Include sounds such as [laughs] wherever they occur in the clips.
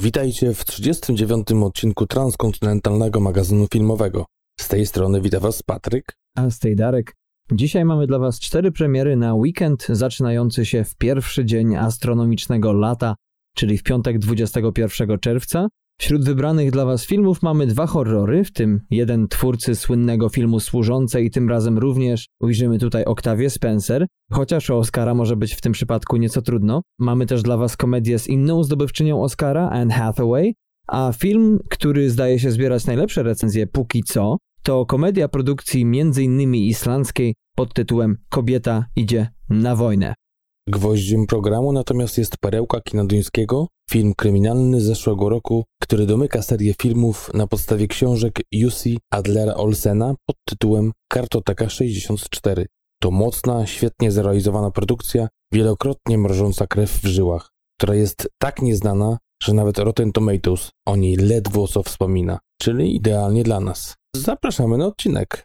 Witajcie w 39. odcinku transkontynentalnego magazynu filmowego. Z tej strony wita Was Patryk. A z tej Darek. Dzisiaj mamy dla Was cztery premiery na weekend zaczynający się w pierwszy dzień astronomicznego lata, czyli w piątek 21 czerwca. Wśród wybranych dla Was filmów mamy dwa horrory, w tym jeden twórcy słynnego filmu Służące i tym razem również ujrzymy tutaj Octavię Spencer, chociaż o Oscara może być w tym przypadku nieco trudno. Mamy też dla Was komedię z inną zdobywczynią Oscara, Anne Hathaway, a film, który zdaje się zbierać najlepsze recenzje póki co, to komedia produkcji m.in. islandzkiej pod tytułem Kobieta idzie na wojnę. Gwoździem programu natomiast jest perełka kina duńskiego, film kryminalny z zeszłego roku, który domyka serię filmów na podstawie książek Jussi Adlera Olsena pod tytułem Kartoteka 64. To mocna, świetnie zrealizowana produkcja, wielokrotnie mrożąca krew w żyłach, która jest tak nieznana, że nawet Rotten Tomatoes o niej ledwo co wspomina, czyli idealnie dla nas. Zapraszamy na odcinek.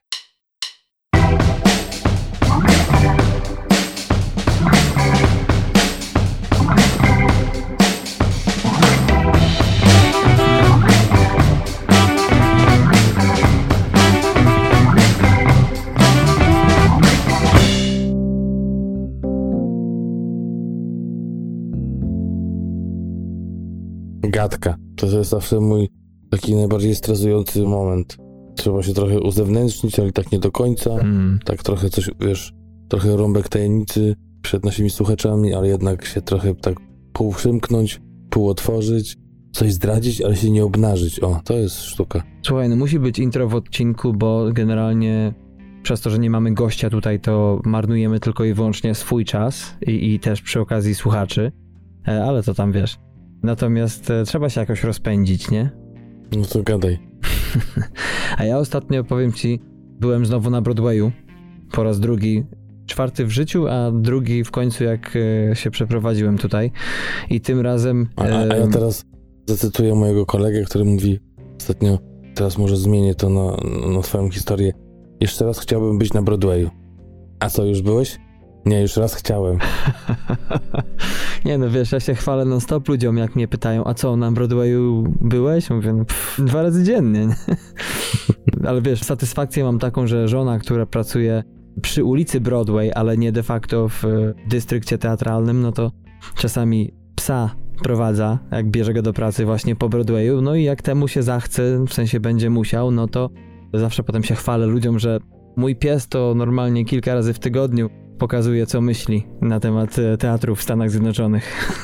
Gadka. To jest zawsze mój taki najbardziej stresujący moment. Trzeba się trochę uzewnętrznić, ale tak nie do końca. Mm. Tak trochę coś, wiesz, trochę rąbek tajemnicy przed naszymi słuchaczami, ale jednak się trochę tak półprzymknąć, półotworzyć, coś zdradzić, ale się nie obnażyć. O, to jest sztuka. Słuchaj, no musi być intro w odcinku, bo generalnie przez to, że nie mamy gościa tutaj, to marnujemy tylko i wyłącznie swój czas i, i też przy okazji słuchaczy, E, ale to tam wiesz. Natomiast e, trzeba się jakoś rozpędzić, nie? No to gadaj. [laughs] A ja ostatnio, powiem ci, byłem znowu na Broadwayu po raz drugi. Czwarty w życiu, a drugi w końcu jak e, się przeprowadziłem tutaj. I tym razem... A, a, ja teraz zacytuję mojego kolegę, który mówi ostatnio, teraz może zmienię to na, na twoją historię. Jeszcze raz chciałbym być na Broadwayu. A co, już byłeś? Nie, już raz chciałem. [laughs] nie no, wiesz, ja się chwalę non stop ludziom, jak mnie pytają, a co, na Broadwayu byłeś? Mówię, no, pff, dwa razy dziennie, nie? [laughs] Ale wiesz, satysfakcję mam taką, że żona, która pracuje przy ulicy Broadway, ale nie de facto w e, dystrykcie teatralnym, no to czasami psa prowadza, jak bierze go do pracy właśnie po Broadwayu, no i jak temu się zachce, w sensie będzie musiał, no to zawsze potem się chwalę ludziom, że mój pies to normalnie kilka razy w tygodniu pokazuje, co myśli na temat e, teatru w Stanach Zjednoczonych.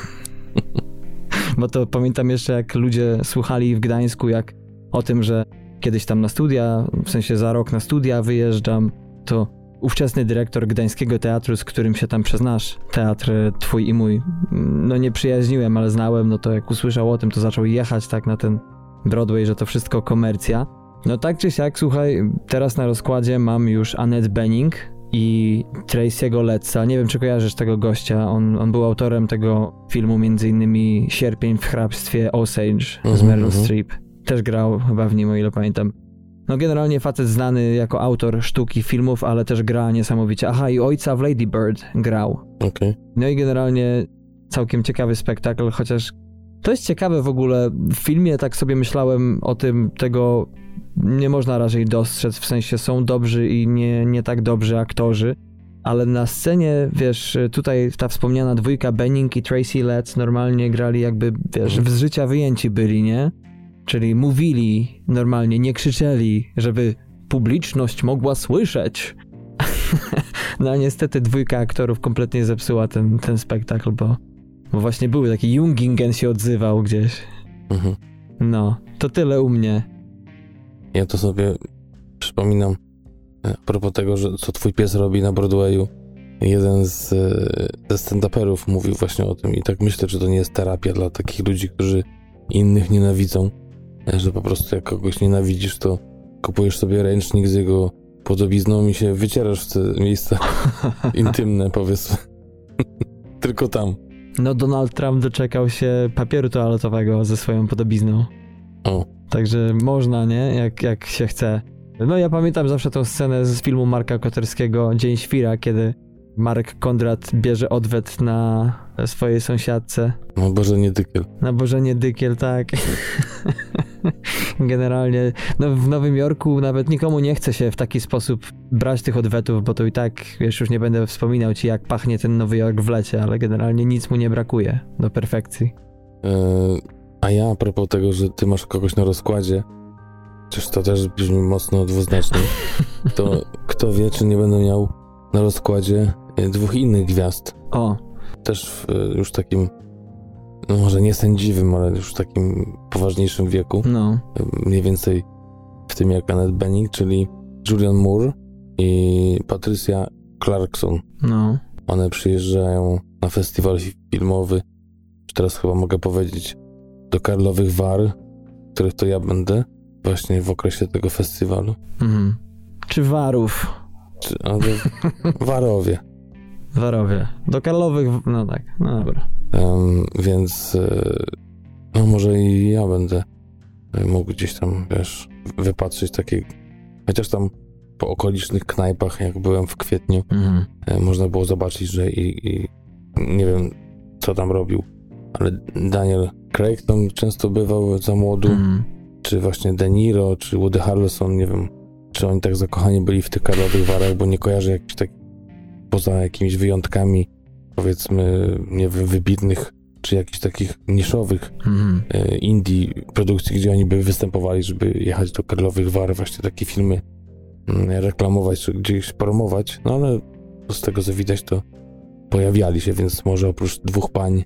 [laughs] Bo to pamiętam jeszcze, jak ludzie słuchali w Gdańsku, jak o tym, że kiedyś tam na studia, w sensie za rok na studia wyjeżdżam, to ówczesny dyrektor Gdańskiego Teatru, z którym się tam przez nasz teatr, e, twój i mój, no nie przyjaźniłem, ale znałem, no to jak usłyszał o tym, to zaczął jechać tak na ten Broadway, że to wszystko komercja. No tak czy siak, słuchaj, teraz na rozkładzie mam już Annette Bening i Tracy'ego Letza. Nie wiem, czy kojarzysz tego gościa. On, on był autorem tego filmu, między innymi Sierpień w hrabstwie Osage z Mhm, Meryl mhm. Streep. Też grał chyba w nim, o ile pamiętam. No generalnie facet znany jako autor sztuki filmów, ale też gra niesamowicie. Aha, i ojca w Lady Bird grał. Okej. No i generalnie całkiem ciekawy spektakl, chociaż to jest ciekawe w ogóle. W filmie tak sobie myślałem o tym, tego nie można raczej dostrzec, w sensie są dobrzy i nie, nie tak dobrzy aktorzy, ale na scenie, wiesz, tutaj ta wspomniana dwójka Benning i Tracy Letts normalnie grali jakby, wiesz, z życia wyjęci byli, nie? Czyli mówili normalnie, nie krzyczeli, żeby publiczność mogła słyszeć. [laughs] no a niestety dwójka aktorów kompletnie zepsuła ten, ten spektakl, bo, bo właśnie były taki Jungingen się odzywał gdzieś. Mhm. No, to tyle u mnie. Ja to sobie przypominam e, a propos tego, że co twój pies robi na Broadwayu. Jeden z, e, ze stand-uperów mówił właśnie o tym i tak myślę, że to nie jest terapia dla takich ludzi, którzy innych nienawidzą, e, że po prostu jak kogoś nienawidzisz, to kupujesz sobie ręcznik z jego podobizną i się wycierasz w te miejsca [laughs] intymne, powiedzmy. Tylko tam. No, Donald Trump doczekał się papieru toaletowego ze swoją podobizną. O. Także można, nie? Jak, jak się chce. No ja pamiętam zawsze tą scenę z filmu Marka Koterskiego Dzień Świra, kiedy Marek Kondrat bierze odwet na swojej sąsiadce. No Boże, nie dykiel. Na Bożenie Dykiel, tak. [laughs] Generalnie no, w Nowym Jorku nawet nikomu nie chce się w taki sposób brać tych odwetów, bo to i tak, wiesz, już nie będę wspominał ci, jak pachnie ten Nowy Jork w lecie, ale generalnie nic mu nie brakuje do perfekcji. E, a ja a propos tego, że ty masz kogoś na rozkładzie, chociaż to też brzmi mocno dwuznacznie, to [laughs] kto wie, czy nie będę miał na rozkładzie dwóch innych gwiazd. O, Też w e, już takim, no może nie sędziwym, ale już w takim poważniejszym wieku. no, E, Mniej więcej w tym jak Annette Bening, czyli Julian Moore i Patricia Clarkson. no. One przyjeżdżają na festiwal filmowy, teraz chyba mogę powiedzieć, do Karlowych War, których to ja będę właśnie w okresie tego festiwalu. Mhm. Czy Warów? Czy, ale [laughs] Warowie. Warowie. Do Karlowych, no tak, no dobra. Em, więc no może i ja będę e, mógł gdzieś tam, wiesz, wypatrzyć takie, chociaż tam po okolicznych knajpach, jak byłem w kwietniu, Mhm. e, można było zobaczyć, że i, i nie wiem, co tam robił, ale Daniel Craig tam często bywał za młodu, Mhm. czy właśnie De Niro, czy Woody Harrelson, nie wiem, czy oni tak zakochani byli w tych karlowych warach, bo nie kojarzę jakichś tak, poza jakimiś wyjątkami, powiedzmy, nie wiem, wybitnych, czy jakichś takich niszowych e, indie produkcji, gdzie oni by występowali, żeby jechać do Karlowych War, właśnie takie filmy mm, reklamować, czy gdzieś promować, no ale z tego co widać, to pojawiali się, więc może oprócz dwóch pań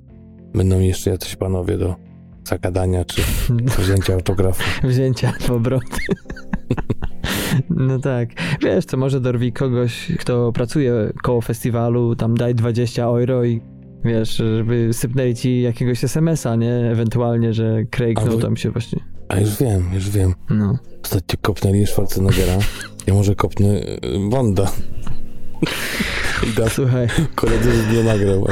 będą jeszcze jacyś panowie do zagadania, czy [laughs] wzięcia autografu. Wzięcia w obroty. [laughs] [laughs] No tak. Wiesz, to może dorwij kogoś, kto pracuje koło festiwalu, tam daj 20 euro i wiesz, żeby sypnęli ci jakiegoś SMS-a, nie? Ewentualnie, że Craig, no Albo- tam się właśnie... A już wiem, już wiem. No. Ostatnio kopnęli Schwarzeneggera, ja może kopnę y, Bonda. I [laughs] da [laughs] Słuchaj, koledzy, żeby nie nagrał,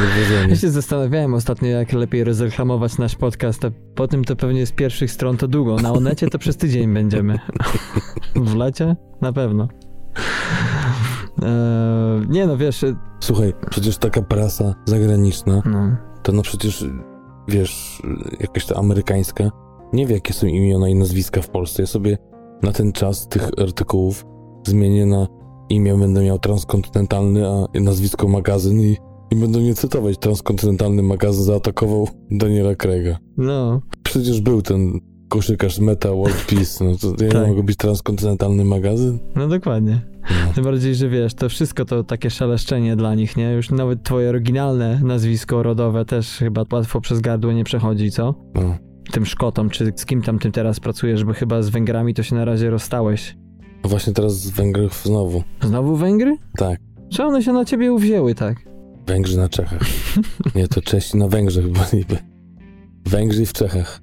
ja się zastanawiałem ostatnio, jak lepiej rozreklamować nasz podcast, a po tym to pewnie z pierwszych stron to długo. Na Onecie to przez tydzień będziemy. [laughs] W lecie? Na pewno. Eee, nie no, wiesz, Słuchaj, przecież taka prasa zagraniczna, no, to no przecież, wiesz, jakaś ta amerykańska, nie wie jakie są imiona i nazwiska w Polsce. Ja sobie na ten czas tych artykułów zmienię na imię, będę miał transkontynentalny, a nazwisko magazyn i, i będą mnie cytować. Transkontynentalny magazyn zaatakował Daniela Craiga. no, Przecież był ten koszykarz Meta World Peace, no to ja Tak. mogę być transkontynentalny magazyn? no dokładnie. No. Tym bardziej, że wiesz, to wszystko to takie szeleszczenie dla nich, nie? Już nawet twoje oryginalne nazwisko rodowe też chyba łatwo przez gardło nie przechodzi, co? No. Tym Szkotom, czy z kim tam ty teraz pracujesz, bo chyba z Węgrami to się na razie rozstałeś. No Właśnie teraz z Węgrów znowu. Znowu Węgry? Tak. Czy one się na ciebie uwzięły, tak? Węgrzy na Czechach. Nie, to Czesi na Węgrzech byliby. Węgrzy w Czechach.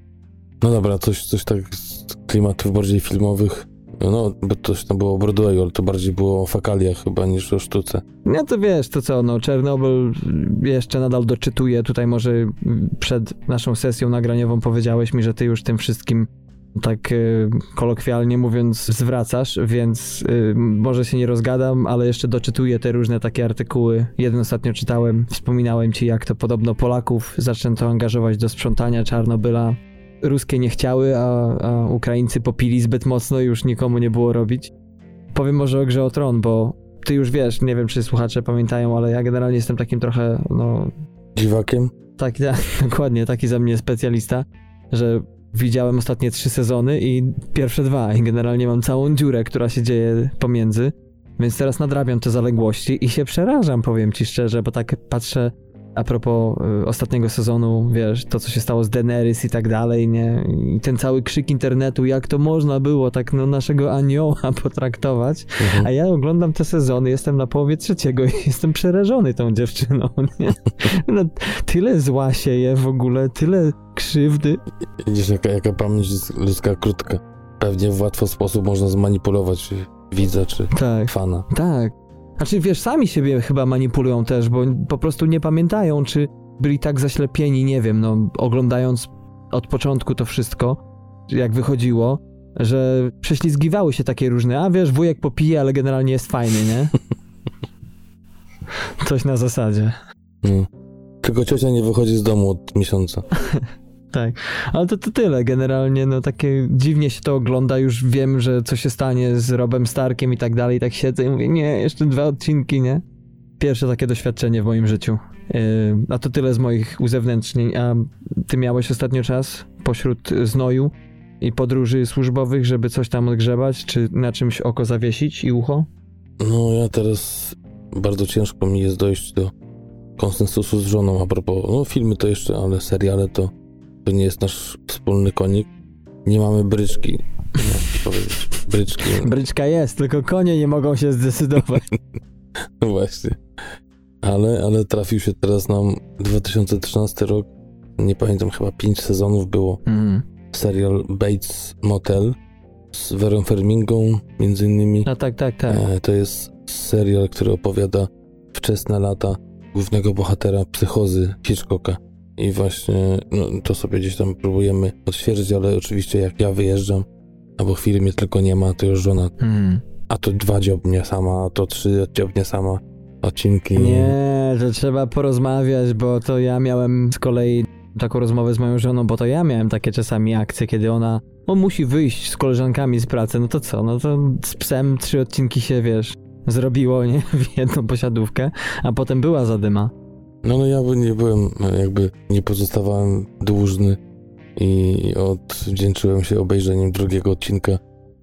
No dobra, coś, coś tak z klimatów bardziej filmowych. No, bo coś tam było o Broadwayu, ale to bardziej było o fakaliach chyba niż o sztuce. No to wiesz, to co, no Czernobyl jeszcze nadal doczytuje. Tutaj może przed naszą sesją nagraniową powiedziałeś mi, że ty już tym wszystkim tak y, kolokwialnie mówiąc zwracasz, więc y, może się nie rozgadam, ale jeszcze doczytuję te różne takie artykuły. Jeden ostatnio czytałem, wspominałem ci, jak to podobno Polaków zaczęto angażować do sprzątania Czarnobyla. Ruskie nie chciały, a, a Ukraińcy popili zbyt mocno i już nikomu nie było robić. Powiem może o grze o tron, bo ty już wiesz, nie wiem czy słuchacze pamiętają, ale ja generalnie jestem takim trochę, no, Dziwakiem? tak, tak [laughs] dokładnie, taki za mnie specjalista, że widziałem ostatnie trzy sezony i pierwsze dwa. I generalnie mam całą dziurę, która się dzieje pomiędzy, więc teraz nadrabiam te zaległości i się przerażam, powiem ci szczerze, bo tak patrzę a propos y, ostatniego sezonu, wiesz, to co się stało z Daenerys i tak dalej, nie? I ten cały krzyk internetu, jak to można było tak no, naszego anioła [laughs] potraktować, Mhm. a ja oglądam te sezony, jestem na połowie trzeciego i [laughs] jestem przerażony tą dziewczyną, [laughs] nie? No, tyle zła sieje w ogóle, tyle krzywdy. Widzisz, jaka, jaka pamięć jest ludzka krótka. Pewnie w łatwy sposób można zmanipulować widza czy Tak, fana. tak. Znaczy, wiesz, sami siebie chyba manipulują też, bo po prostu nie pamiętają, czy byli tak zaślepieni, nie wiem, no, oglądając od początku to wszystko, jak wychodziło, że prześlizgiwały się takie różne, a wiesz, wujek popije, ale generalnie jest fajny, nie? [laughs] Coś na zasadzie. Tylko ciocia nie wychodzi z domu od miesiąca. [laughs] tak, ale to, to tyle. Generalnie, no takie dziwnie się to ogląda. Już wiem, że co się stanie z Robem Starkiem i tak dalej. Tak siedzę i mówię, nie, jeszcze dwa odcinki, nie? Pierwsze takie doświadczenie w moim życiu. Yy, a to tyle z moich uzewnętrznień. A ty miałeś ostatnio czas pośród znoju i podróży służbowych, żeby coś tam odgrzebać, czy na czymś oko zawiesić i ucho? No, ja teraz bardzo ciężko mi jest dojść do konsensusu z żoną a propos, no filmy to jeszcze, ale seriale to, to nie jest nasz wspólny konik. Nie mamy bryczki. Bryczki. [laughs] Bryczka jest, tylko konie nie mogą się zdecydować. [laughs] no właśnie. Ale, ale trafił się teraz nam 2013 rok, nie pamiętam, chyba 5 sezonów było. Mm. Serial Bates Motel z Verą Fermingą, między innymi. No tak, tak, tak. E, to jest serial, który opowiada wczesne lata głównego bohatera psychozy Hitchcocka. I właśnie no, to sobie gdzieś tam próbujemy odświeżyć, ale oczywiście jak ja wyjeżdżam, albo chwili mnie tylko nie ma, to już żona. Hmm. A to dwa dziobnie sama, a to trzy dziobnie sama odcinki. Nie, to trzeba porozmawiać, bo to ja miałem z kolei taką rozmowę z moją żoną, bo to ja miałem takie czasami akcje, kiedy ona on musi wyjść z koleżankami z pracy, no to co, no to z psem trzy odcinki się, wiesz, zrobiło, nie, [laughs] w jedną posiadówkę, a potem była zadyma. No, no ja nie byłem, jakby nie pozostawałem dłużny i odwdzięczyłem się obejrzeniem drugiego odcinka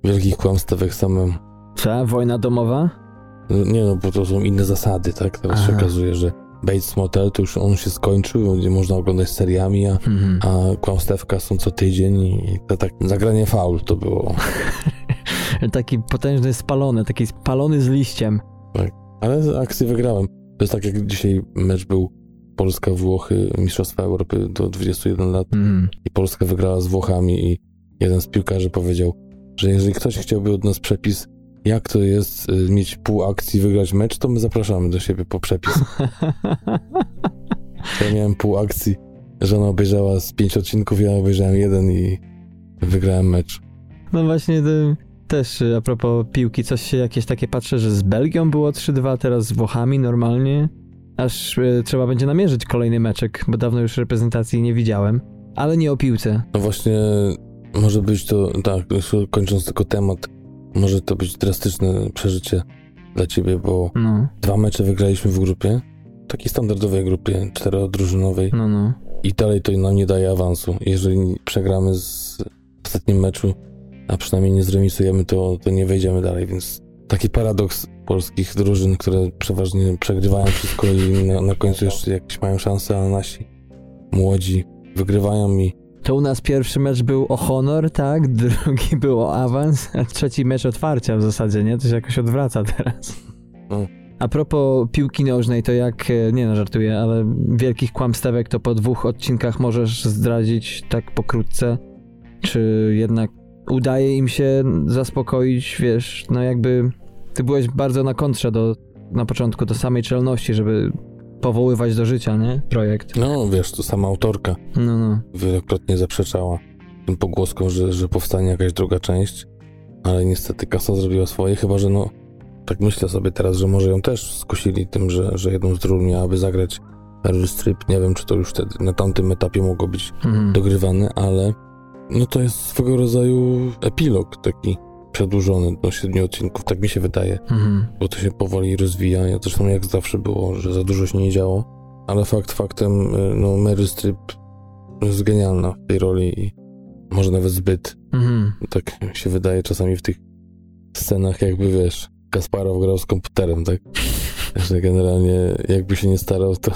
Wielkich Kłamstewek samym. Co, wojna domowa? No, nie no, bo to są inne zasady, tak? Teraz Aha. się okazuje, że Bates Motel to już on się skończył, gdzie można oglądać seriami, a, mhm. a Kłamstewka są co tydzień i to tak zagranie faul to było. [laughs] taki potężny spalony, taki spalony z liściem. Tak, ale akcję wygrałem. To jest tak jak dzisiaj mecz był Polska-Włochy, Mistrzostwa Europy do 21 lat mm. i Polska wygrała z Włochami i jeden z piłkarzy powiedział, że jeżeli ktoś chciałby od nas przepis, jak to jest y, mieć pół akcji, wygrać mecz, to my zapraszamy do siebie po przepis. [laughs] ja miałem pół akcji, żona obejrzała z pięć odcinków, ja obejrzałem jeden i wygrałem mecz. No właśnie, to też y, a propos piłki, coś się jakieś takie patrzę, że z Belgią było 3-2, teraz z Włochami normalnie. Aż y, trzeba będzie namierzyć kolejny meczek, bo dawno już reprezentacji nie widziałem. Ale nie o piłce. No właśnie, może być to, tak, kończąc tylko temat, może to być drastyczne przeżycie dla ciebie, bo no. dwa mecze wygraliśmy w grupie, takiej standardowej grupie, czterodrużynowej. No, no. I dalej to nam nie daje awansu. Jeżeli przegramy z ostatnim meczu, a przynajmniej nie zremisujemy, to, to nie wejdziemy dalej, więc taki paradoks polskich drużyn, które przeważnie przegrywają wszystko i na, na końcu jeszcze jakieś mają szansę, a nasi młodzi wygrywają i to u nas pierwszy mecz był o honor, tak? [laughs] Drugi był o awans, a trzeci mecz otwarcia w zasadzie, nie? To się jakoś odwraca teraz. No. A propos piłki nożnej, to jak, e, nie no żartuję, ale wielkich kłamstewek to po dwóch odcinkach możesz zdradzić tak pokrótce? Czy jednak udaje im się zaspokoić, wiesz, no jakby ty byłeś bardzo na kontrze do, na początku do samej czelności, żeby powoływać do życia, nie? Projekt. No, wiesz, to sama autorka no, no. wielokrotnie zaprzeczała tym pogłoskom, że, że powstanie jakaś druga część, ale niestety kasa zrobiła swoje, chyba że no, tak myślę sobie teraz, że może ją też skusili tym, że, że jedną z dróg miałaby zagrać Meryl Streep. Nie wiem, czy to już wtedy na tamtym etapie mogło być mhm. dogrywane, ale no to jest swego rodzaju epilog taki przedłużony do siedmiu odcinków, tak mi się wydaje, mhm. bo to się powoli rozwija. Ja zresztą jak zawsze było, że za dużo się nie działo, ale fakt faktem, y, no Mary Strip jest genialna w tej roli i może nawet zbyt. Mhm. Tak się wydaje czasami w tych scenach, jakby wiesz, Kasparow grał z komputerem, tak? [laughs] Że generalnie jakby się nie starał, to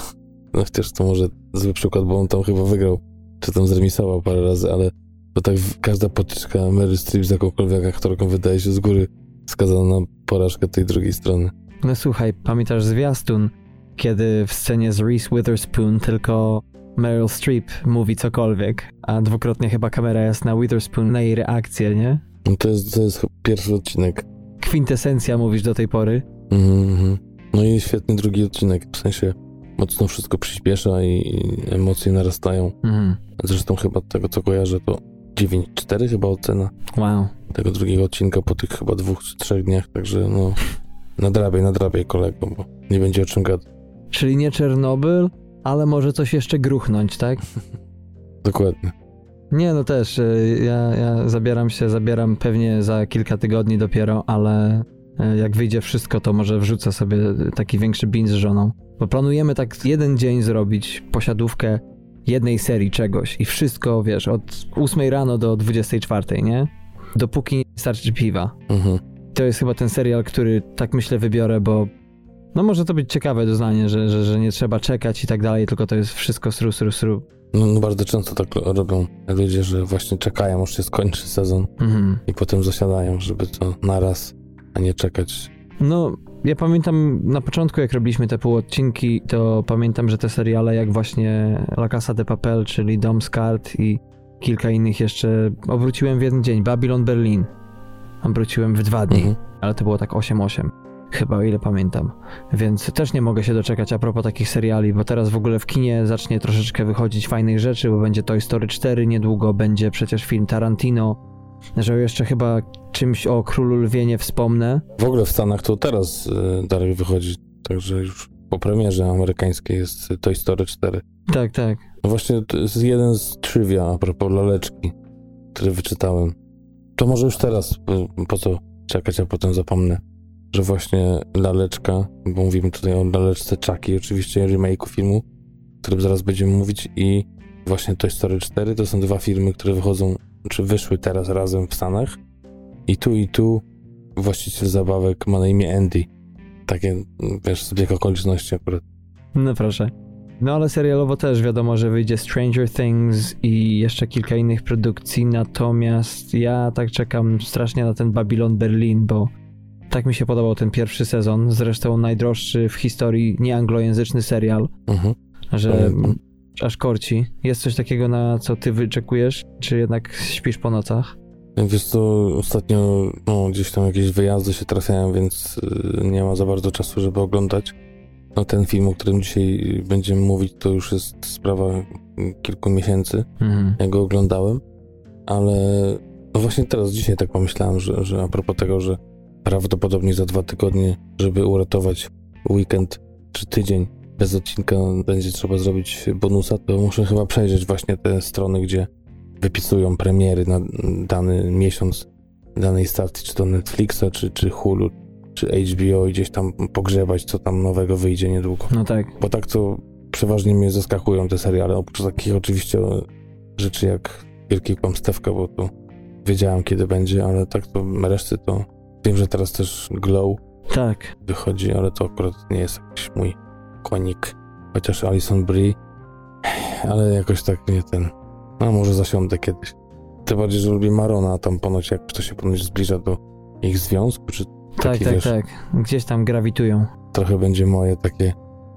no chociaż to może zły przykład, bo on tam chyba wygrał, czy tam zremisował parę razy, ale bo tak każda potyczka Mary Streep z jakąkolwiek aktorką wydaje się z góry skazana na porażkę tej drugiej strony. No słuchaj, pamiętasz zwiastun, kiedy w scenie z Reese Witherspoon tylko Meryl Streep mówi cokolwiek, a dwukrotnie chyba kamera jest na Witherspoon, na jej reakcję, nie? No to jest, to jest pierwszy odcinek. Kwintesencja mówisz do tej pory. Mhm, mm no i świetny drugi odcinek, w sensie mocno wszystko przyspiesza i emocje narastają. Mhm. Zresztą chyba tego, co kojarzę, to 9,4 chyba ocena. Wow. Tego drugiego odcinka po tych chyba dwóch czy trzech dniach, także no nadrabiaj, nadrabiaj kolego, bo nie będzie o czym gadać. czyli nie Czernobyl, ale może coś jeszcze gruchnąć, tak? [laughs] Dokładnie. Nie, no też, y, ja, ja zabieram się, zabieram pewnie za kilka tygodni dopiero, ale y, jak wyjdzie wszystko, to może wrzucę sobie taki większy bin z żoną. Bo planujemy tak jeden dzień zrobić posiadówkę jednej serii czegoś i wszystko, wiesz, od 8 rano do 24, nie? Dopóki nie starczy piwa. Mhm. To jest chyba ten serial, który tak myślę wybiorę, bo no może to być ciekawe doznanie, że, że, że nie trzeba czekać i tak dalej, tylko to jest wszystko sru, sru, sru. No, no bardzo często tak robią ludzie, że właśnie czekają, aż się skończy sezon Mhm. i potem zasiadają, żeby to naraz, a nie czekać. No, ja pamiętam na początku, jak robiliśmy te półodcinki, to pamiętam, że te seriale jak właśnie La Casa de Papel, czyli Dom z Kart i kilka innych jeszcze obróciłem w jeden dzień. Babylon Berlin obróciłem w dwa dni, Mhm. ale to było tak 8-8. Chyba, o ile pamiętam. Więc też nie mogę się doczekać a propos takich seriali, bo teraz w ogóle w kinie zacznie troszeczkę wychodzić fajnych rzeczy, bo będzie Toy Story 4 niedługo, będzie przecież film Tarantino, że jeszcze chyba czymś o Królu Lwie nie wspomnę. W ogóle w Stanach to teraz y, dalej wychodzi, także już po premierze amerykańskiej jest Toy Story 4. Tak, tak. No właśnie to jest jeden z trivia a propos laleczki, który wyczytałem. To może już teraz, y, po co czekać, a potem zapomnę, że właśnie laleczka, bo mówimy tutaj o laleczce Chucky, oczywiście remake'u filmu, o którym zaraz będziemy mówić i właśnie Toy Story 4 to są dwa filmy, które wychodzą, czy wyszły teraz razem w Stanach i tu i tu właściciel zabawek ma na imię Andy. Takie, wiesz, zbieg okoliczności akurat. No proszę. No ale serialowo też wiadomo, że wyjdzie Stranger Things i jeszcze kilka innych produkcji, natomiast ja tak czekam strasznie na ten Babylon Berlin, bo tak mi się podobał ten pierwszy sezon, zresztą najdroższy w historii nieanglojęzyczny serial, Mhm. że Pamiętam. Aż korci. Jest coś takiego, na co ty wyczekujesz, czy jednak śpisz po nocach? Wiesz co, ostatnio no, gdzieś tam jakieś wyjazdy się trafiają, więc y, nie ma za bardzo czasu, żeby oglądać. No ten film, o którym dzisiaj będziemy mówić, to już jest sprawa kilku miesięcy, Mhm. jak go oglądałem, ale no właśnie teraz, dzisiaj tak pomyślałem, że, że a propos tego, że prawdopodobnie za dwa tygodnie, żeby uratować weekend czy tydzień bez odcinka będzie trzeba zrobić bonusa, to muszę chyba przejrzeć właśnie te strony, gdzie wypisują premiery na dany miesiąc danej stacji, czy to Netflixa, czy, czy Hulu, czy HBO i gdzieś tam pogrzebać, co tam nowego wyjdzie niedługo. No tak. Bo tak to przeważnie mnie zaskakują te seriale, oprócz takich oczywiście rzeczy jak Wielki Kłamstewka, bo to wiedziałem kiedy będzie, ale tak to reszty to wiem, że teraz też Glow Tak. wychodzi, ale to akurat nie jest jakiś mój konik. Chociaż Alison Brie, ale jakoś tak nie ten. No może zasiądę kiedyś. Tym bardziej, że lubię Marona, a tam ponoć jak to się ponoć zbliża do ich związku, czy Tak, Taki, tak, wiesz- tak. Gdzieś tam grawitują. trochę będzie moje takie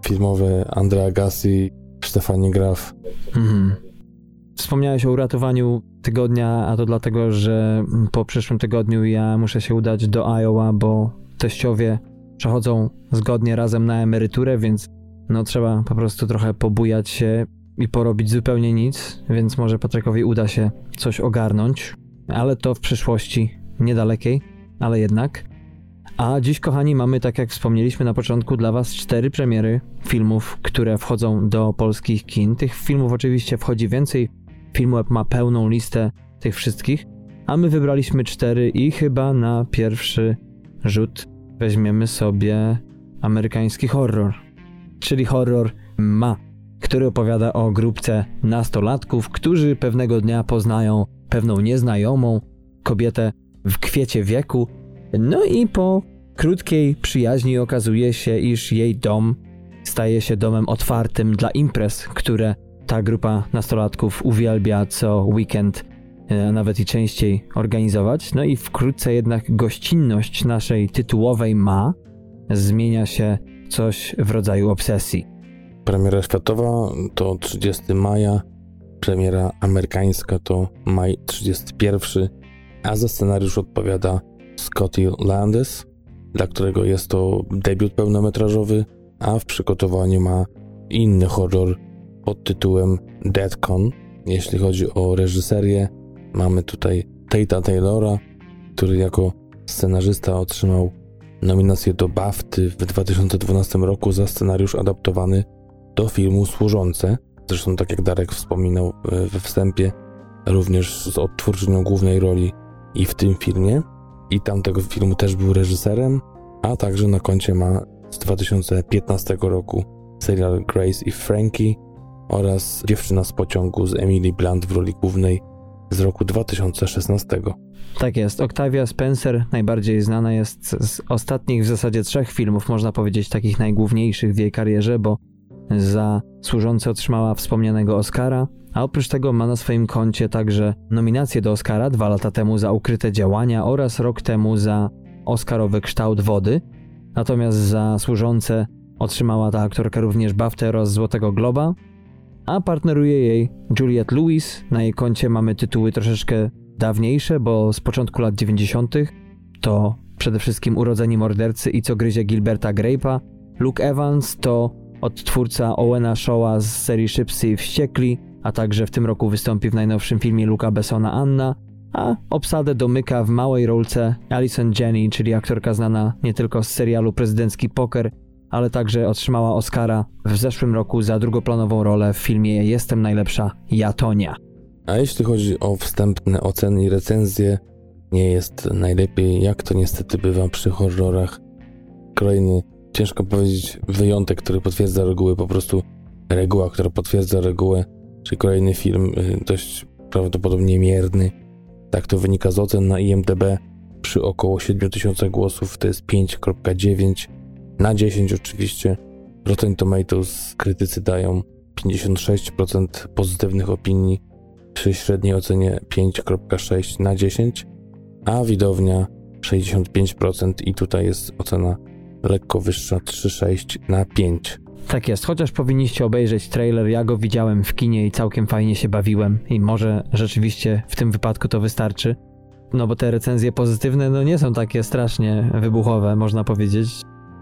filmowe Andrea Agassi, Stefanie Graf. Mhm. Wspomniałeś o uratowaniu tygodnia, a to dlatego, że po przyszłym tygodniu ja muszę się udać do Iowa, bo teściowie przechodzą zgodnie razem na emeryturę, więc no trzeba po prostu trochę pobujać się i porobić zupełnie nic, więc może Patrykowi uda się coś ogarnąć, ale to w przyszłości niedalekiej, ale jednak. A dziś, kochani, mamy, tak jak wspomnieliśmy na początku, dla Was cztery premiery filmów, które wchodzą do polskich kin. Tych filmów oczywiście wchodzi więcej. Filmweb ma pełną listę tych wszystkich, a my wybraliśmy cztery i chyba na pierwszy rzut weźmiemy sobie amerykański horror, czyli horror Ma, który opowiada o grupce nastolatków, którzy pewnego dnia poznają pewną nieznajomą kobietę w kwiecie wieku, no i po krótkiej przyjaźni okazuje się, iż jej dom staje się domem otwartym dla imprez, które ta grupa nastolatków uwielbia co weekend, a nawet i częściej organizować. No i wkrótce jednak gościnność naszej tytułowej ma zmienia się coś w rodzaju obsesji. Premiera światowa to 30 maja, premiera amerykańska to maj 31, a za scenariusz odpowiada Scotty Landis, dla którego jest to debiut pełnometrażowy, a w przygotowaniu ma inny horror pod tytułem Deadcon. Jeśli chodzi o reżyserię, mamy tutaj Tate'a Taylora, który jako scenarzysta otrzymał nominację do BAFTY w 2012 roku za scenariusz adaptowany do filmu Służące. Zresztą, tak jak Darek wspominał e, we wstępie, również z odtwórczynią głównej roli i w tym filmie. I tamtego filmu też był reżyserem, a także na koncie ma z 2015 roku serial Grace i Frankie oraz Dziewczyna z pociągu z Emily Blunt w roli głównej z roku 2016. Tak jest. Octavia Spencer najbardziej znana jest z ostatnich w zasadzie trzech filmów, można powiedzieć takich najgłówniejszych w jej karierze, bo za służące otrzymała wspomnianego Oscara, a oprócz tego ma na swoim koncie także nominację do Oscara dwa lata temu za ukryte działania oraz rok temu za Oscarowy kształt wody. Natomiast za służące otrzymała ta aktorka również BAFTA oraz Złotego Globa, a partneruje jej Juliette Lewis. Na jej koncie mamy tytuły troszeczkę dawniejsze, bo z początku lat 90. to przede wszystkim Urodzeni Mordercy i Co gryzie Gilberta Grape'a. Luke Evans to odtwórca Owena Shawa z serii Szybcy i Wściekli, a także w tym roku wystąpi w najnowszym filmie Luca Bessona Anna, a obsadę domyka w małej rolce Alison Jenny, czyli aktorka znana nie tylko z serialu Prezydencki Poker, ale także otrzymała Oscara w zeszłym roku za drugoplanową rolę w filmie Jestem najlepsza, ja Tonia. A jeśli chodzi o wstępne oceny i recenzje, nie jest najlepiej, jak to niestety bywa przy horrorach. Kolejny, ciężko powiedzieć, wyjątek, który potwierdza regułę, po prostu reguła, która potwierdza regułę, czyli kolejny film y, dość prawdopodobnie mierny. Tak to wynika z ocen na IMDb. Przy około 7000 głosów to jest 5.9 na 10 oczywiście. Rotten Tomatoes krytycy dają 56% pozytywnych opinii przy średniej ocenie 5.6 na 10, a widownia 65% i tutaj jest ocena lekko wyższa 3.6 na 5. Tak jest, chociaż powinniście obejrzeć trailer, ja go widziałem w kinie i całkiem fajnie się bawiłem i może rzeczywiście w tym wypadku to wystarczy. No bo te recenzje pozytywne no nie są takie strasznie wybuchowe, można powiedzieć.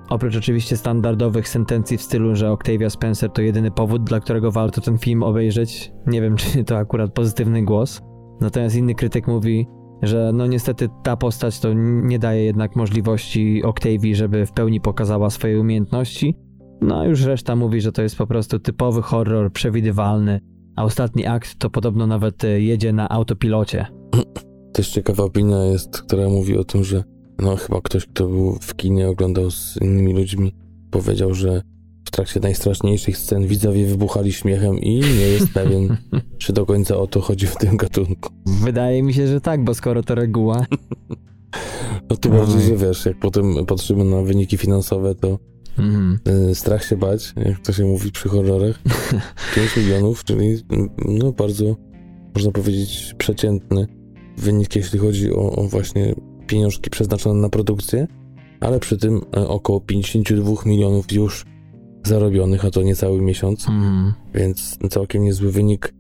Oprócz oczywiście standardowych sentencji w stylu, że Octavia Spencer to jedyny powód, dla którego warto ten film obejrzeć. Nie wiem, [laughs] czy to akurat pozytywny głos. Natomiast inny krytyk mówi, że no niestety ta postać to nie daje jednak możliwości Octavii, żeby w pełni pokazała swoje umiejętności. No a już reszta mówi, że to jest po prostu typowy horror, przewidywalny, a ostatni akt to podobno nawet e, jedzie na autopilocie. Też ciekawa opinia jest, która mówi o tym, że no chyba ktoś, kto był w kinie, oglądał z innymi ludźmi, powiedział, że w trakcie najstraszniejszych scen widzowie wybuchali śmiechem i nie jest pewien, [laughs] czy do końca o to chodzi w tym gatunku. Wydaje mi się, że tak, bo skoro to reguła. [laughs] No tym bardziej, że wiesz, jak potem patrzymy na wyniki finansowe, to. Y, strach się bać, jak to się mówi przy horrorach. [laughs] 5 milionów, czyli no bardzo, można powiedzieć, przeciętny wynik, jeśli chodzi o, o właśnie pieniążki przeznaczone na produkcję, ale przy tym e, około 52 milionów już zarobionych, a to niecały miesiąc, mm. więc całkiem niezły wynik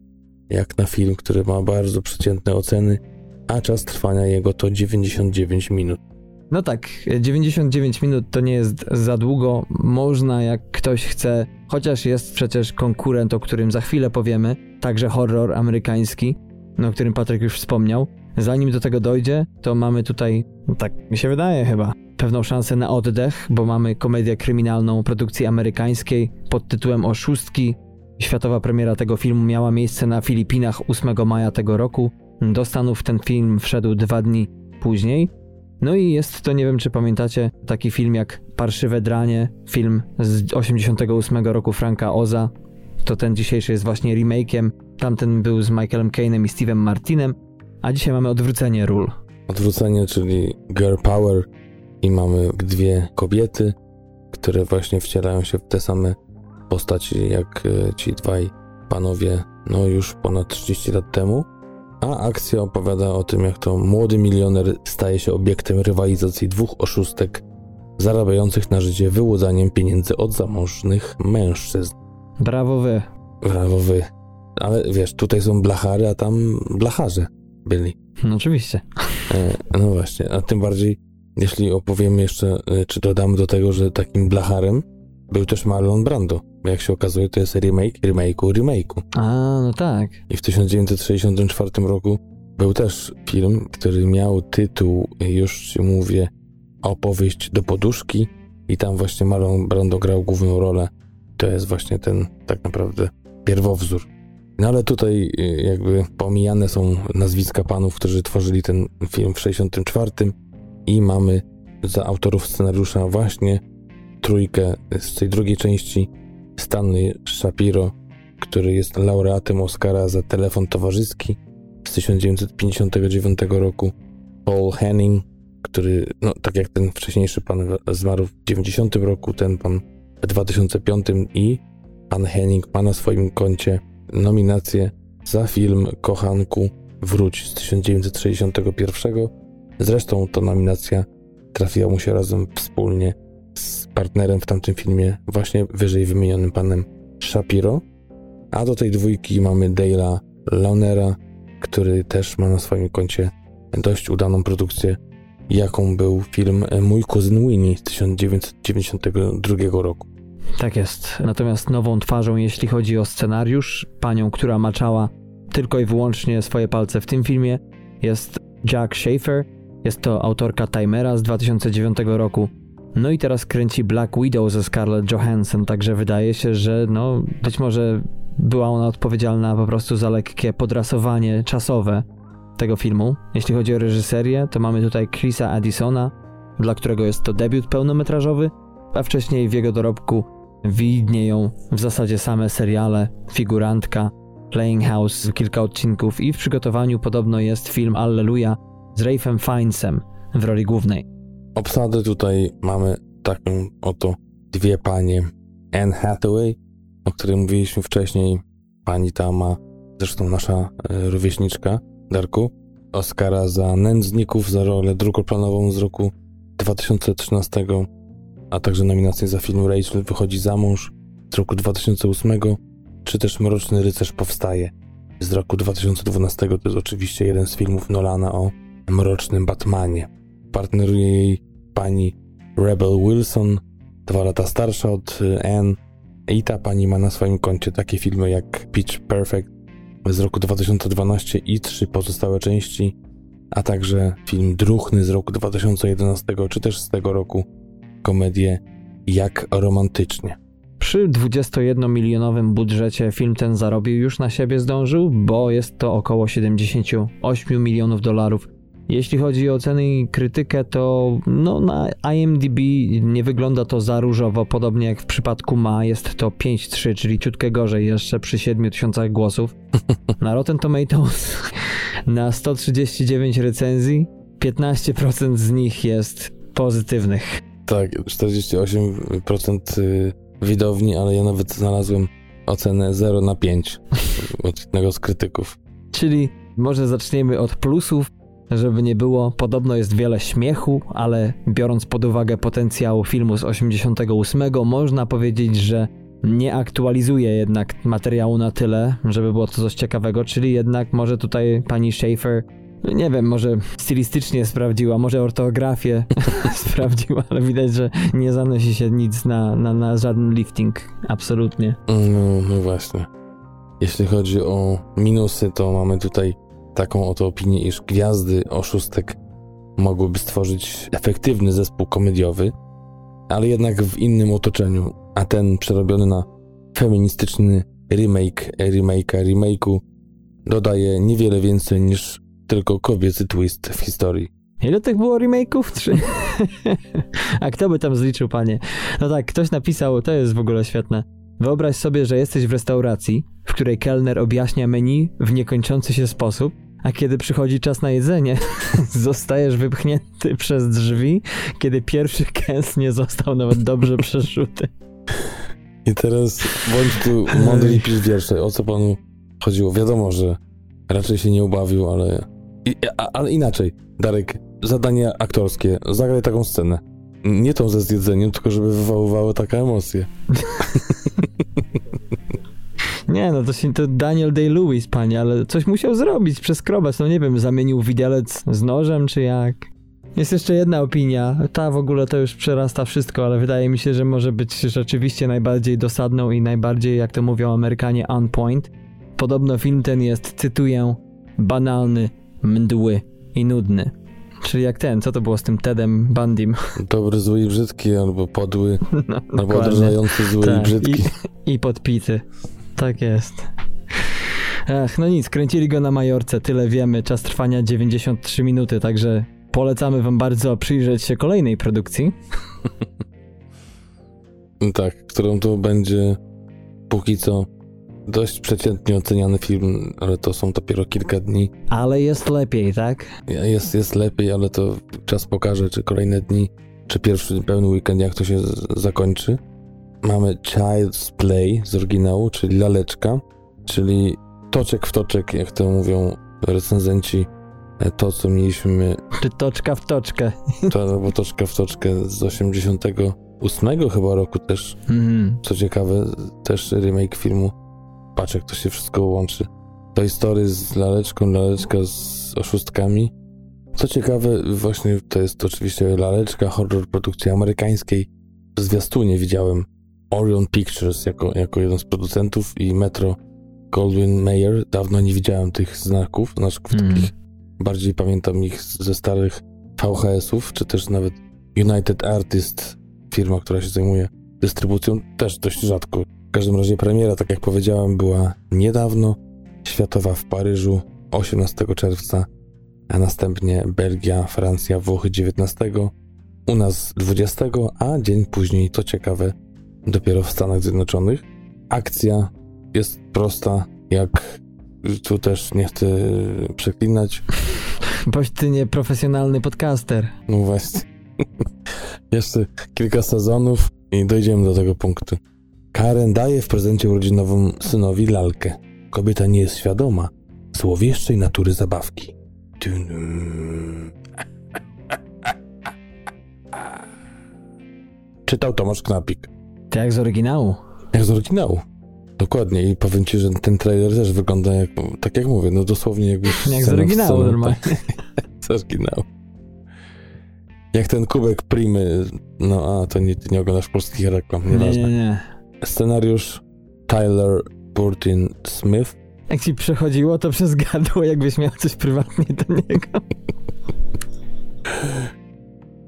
jak na film, który ma bardzo przeciętne oceny, a czas trwania jego to 99 minut. No tak, 99 minut to nie jest za długo. Można, jak ktoś chce, chociaż jest przecież konkurent, o którym za chwilę powiemy, także horror amerykański, no, o którym Patryk już wspomniał. Zanim do tego dojdzie, to mamy tutaj, no tak mi się wydaje chyba, pewną szansę na oddech, bo mamy komedię kryminalną produkcji amerykańskiej pod tytułem Oszustki. Światowa premiera tego filmu miała miejsce na Filipinach 8 maja tego roku. Do Stanów ten film wszedł dwa dni później. No i jest to, nie wiem czy pamiętacie, taki film jak Parszywe Dranie, film z 88 roku Franka Oza. To ten dzisiejszy jest właśnie remake'iem. Tamten był z Michaelem Cainem i Steve'em Martinem. A dzisiaj mamy odwrócenie ról. Odwrócenie, czyli girl power i mamy dwie kobiety, które właśnie wcielają się w te same postaci jak e, ci dwaj panowie, no już ponad 30 lat temu. A akcja opowiada o tym, jak to młody milioner staje się obiektem rywalizacji dwóch oszustek zarabiających na życie wyłudzaniem pieniędzy od zamożnych mężczyzn. Brawo wy. Brawo wy. Ale wiesz, tutaj są blachary, a tam blacharze byli. No oczywiście. E, no właśnie, a tym bardziej, jeśli opowiemy jeszcze, e, czy dodamy do tego, że takim blacharem był też Marlon Brando. Jak się okazuje, to jest remake remake'u remake'u. A, no tak. I w 1964 roku był też film, który miał tytuł, już ci mówię, opowieść do poduszki i tam właśnie Marlon Brando grał główną rolę. To jest właśnie ten tak naprawdę pierwowzór. No ale tutaj y, jakby pomijane są nazwiska panów, którzy tworzyli ten film w 64 i mamy za autorów scenariusza właśnie trójkę z tej drugiej części Stanley Shapiro, który jest laureatem Oscara za telefon towarzyski z 1959 roku, Paul Henning, który, no tak jak ten wcześniejszy pan zmarł w 90 roku, ten pan w 2005 i pan Henning ma na swoim koncie nominację za film Kochanku Wróć z 1961. Zresztą ta nominacja trafiła mu się razem wspólnie z partnerem w tamtym filmie, właśnie wyżej wymienionym panem Shapiro. A do tej dwójki mamy Dale'a Launera, który też ma na swoim koncie dość udaną produkcję, jaką był film Mój kuzyn Winnie z 1992 roku. Tak jest. Natomiast nową twarzą, jeśli chodzi o scenariusz, panią, która maczała tylko i wyłącznie swoje palce w tym filmie, jest Jack Schaefer. Jest to autorka Timera z 2009 roku. No i teraz kręci Black Widow ze Scarlett Johansson, także wydaje się, że no być może była ona odpowiedzialna po prostu za lekkie podrasowanie czasowe tego filmu. Jeśli chodzi o reżyserię, to mamy tutaj Chrisa Addisona, dla którego jest to debiut pełnometrażowy, a wcześniej w jego dorobku widnieją w zasadzie same seriale, figurantka, Playing House, kilka odcinków i w przygotowaniu podobno jest film Alleluja z Rafem Fiennesem w roli głównej. Obsadę tutaj mamy taką oto dwie panie. Anne Hathaway, o której mówiliśmy wcześniej, pani ta ma, zresztą nasza e, rówieśniczka, Darku, Oscara za Nędzników, za rolę drugoplanową z roku 2013 a także nominacje za film Rachel wychodzi za mąż z roku 2008, czy też Mroczny Rycerz powstaje z roku 2012. To jest oczywiście jeden z filmów Nolana o mrocznym Batmanie. Partneruje jej pani Rebel Wilson, dwa lata starsza od y, Anne. I ta pani ma na swoim koncie takie filmy jak Pitch Perfect z roku 2012 i trzy pozostałe części, a także film Druchny z roku 2011, czy też z tego roku komedię Jak romantycznie. Przy 21-milionowym budżecie film ten zarobił już na siebie zdążył, bo jest to około 78 milionów dolarów. Jeśli chodzi o ceny i krytykę, to no, na IMDb nie wygląda to za różowo, podobnie jak w przypadku Ma, jest to 5.3, czyli ciutkę gorzej jeszcze przy 7 tysiącach głosów. [laughs] Na Rotten Tomatoes [laughs] na 139 recenzji 15% z nich jest pozytywnych. Tak, 48% y, widowni, ale ja nawet znalazłem ocenę 0 na 5 od jednego z krytyków. Czyli może zaczniemy od plusów, żeby nie było. Podobno jest wiele śmiechu, ale biorąc pod uwagę potencjał filmu z 88, można powiedzieć, że nie aktualizuje jednak materiału na tyle, żeby było to coś ciekawego, czyli jednak może tutaj pani Schaefer nie wiem, może stylistycznie sprawdziła, może ortografię [laughs] sprawdziła, ale widać, że nie zanosi się nic na, na, na żaden lifting. Absolutnie. No, no właśnie. Jeśli chodzi o minusy, to mamy tutaj taką oto opinię, iż gwiazdy oszustek mogłyby stworzyć efektywny zespół komediowy, ale jednak w innym otoczeniu, a ten przerobiony na feministyczny remake, remake'a, remake'u dodaje niewiele więcej niż tylko kobiecy twist w historii. Ile tych było remake'ów? Trzy. [laughs] A kto by tam zliczył, panie? No tak, ktoś napisał, to jest w ogóle świetne. Wyobraź sobie, że jesteś w restauracji, w której kelner objaśnia menu w niekończący się sposób, a kiedy przychodzi czas na jedzenie, [laughs] zostajesz wypchnięty przez drzwi, kiedy pierwszy kęs nie został nawet dobrze [laughs] przeszuty. I teraz bądź tu mądry i pisz wiersze. O co panu chodziło? Wiadomo, że raczej się nie ubawił, ale i, a, ale inaczej, Darek, zadanie aktorskie, zagraj taką scenę. Nie tą ze zjedzeniem, tylko żeby wywoływało taka emocje. [laughs] Nie, no to, się, to Daniel Day-Lewis, panie, ale coś musiał zrobić, przeskrobać, no nie wiem, zamienił widelec z nożem, czy jak? Jest jeszcze jedna opinia, ta w ogóle to już przerasta wszystko, ale wydaje mi się, że może być rzeczywiście najbardziej dosadną i najbardziej, jak to mówią Amerykanie, on point. Podobno film ten jest, cytuję, banalny, mdły i nudny. Czyli jak ten, co to było z tym Tedem Bandim? [laughs] Dobry, zły i brzydki, albo podły, [laughs] No, albo odrażający zły i Tak, brzydki. I, I podpity. Tak jest. Ach, no nic, kręcili go na Majorce, tyle wiemy. Czas trwania 93 minuty, także polecamy wam bardzo przyjrzeć się kolejnej produkcji. [laughs] Tak, którą to będzie póki co dość przeciętnie oceniany film, ale to są dopiero kilka dni. Ale jest lepiej, tak? Jest, jest lepiej, ale to czas pokaże, czy kolejne dni, czy pierwszy pełny weekend, jak to się zakończy. Mamy Child's Play z oryginału, czyli laleczka, czyli toczek w toczek, jak to mówią recenzenci. E, To, co mieliśmy, Czy toczka w toczkę? [laughs] to albo toczka w toczkę z 88 chyba roku też. Mhm. Co ciekawe, też remake filmu. Patrz, jak to się wszystko łączy. To historia z laleczką, laleczka z oszustkami. Co ciekawe, właśnie to jest oczywiście laleczka, horror produkcji amerykańskiej. W zwiastunie widziałem Orion Pictures jako, jako jeden z producentów i Metro Goldwyn Mayer. Dawno nie widziałem tych znaków, znaczków Mm. takich. Bardziej pamiętam ich ze starych VHS-ów, czy też nawet United Artist, firma, która się zajmuje dystrybucją, też dość rzadko. W każdym razie premiera, tak jak powiedziałem, była niedawno, światowa w Paryżu 18 czerwca, a następnie Belgia, Francja, Włochy 19, u nas 20, a dzień później, co ciekawe, dopiero w Stanach Zjednoczonych. Akcja jest prosta, jak tu też nie chcę przeklinać, [laughs] Boś ty nie profesjonalny podcaster. no właśnie. [laughs] Jeszcze kilka sezonów i dojdziemy do tego punktu. Karen daje w prezencie urodzinowym synowi lalkę. Kobieta nie jest świadoma złowieszczej natury zabawki. [laughs] Czytał Tomasz Knapik. To jak z oryginału. Jak z oryginału. Dokładnie i powiem ci, że ten trailer też wygląda jak, tak jak mówię, no dosłownie jakby [laughs] Jak z oryginału scenę. normalnie. [laughs] z oryginału. Jak ten kubek Primy, no a to nie, nie oglądasz polskich reklam, Nie, nieważne. nie, nie. Scenariusz Tyler Burton Smith. Jak ci przechodziło, to przez gardło, jakbyś miał coś prywatnie do niego.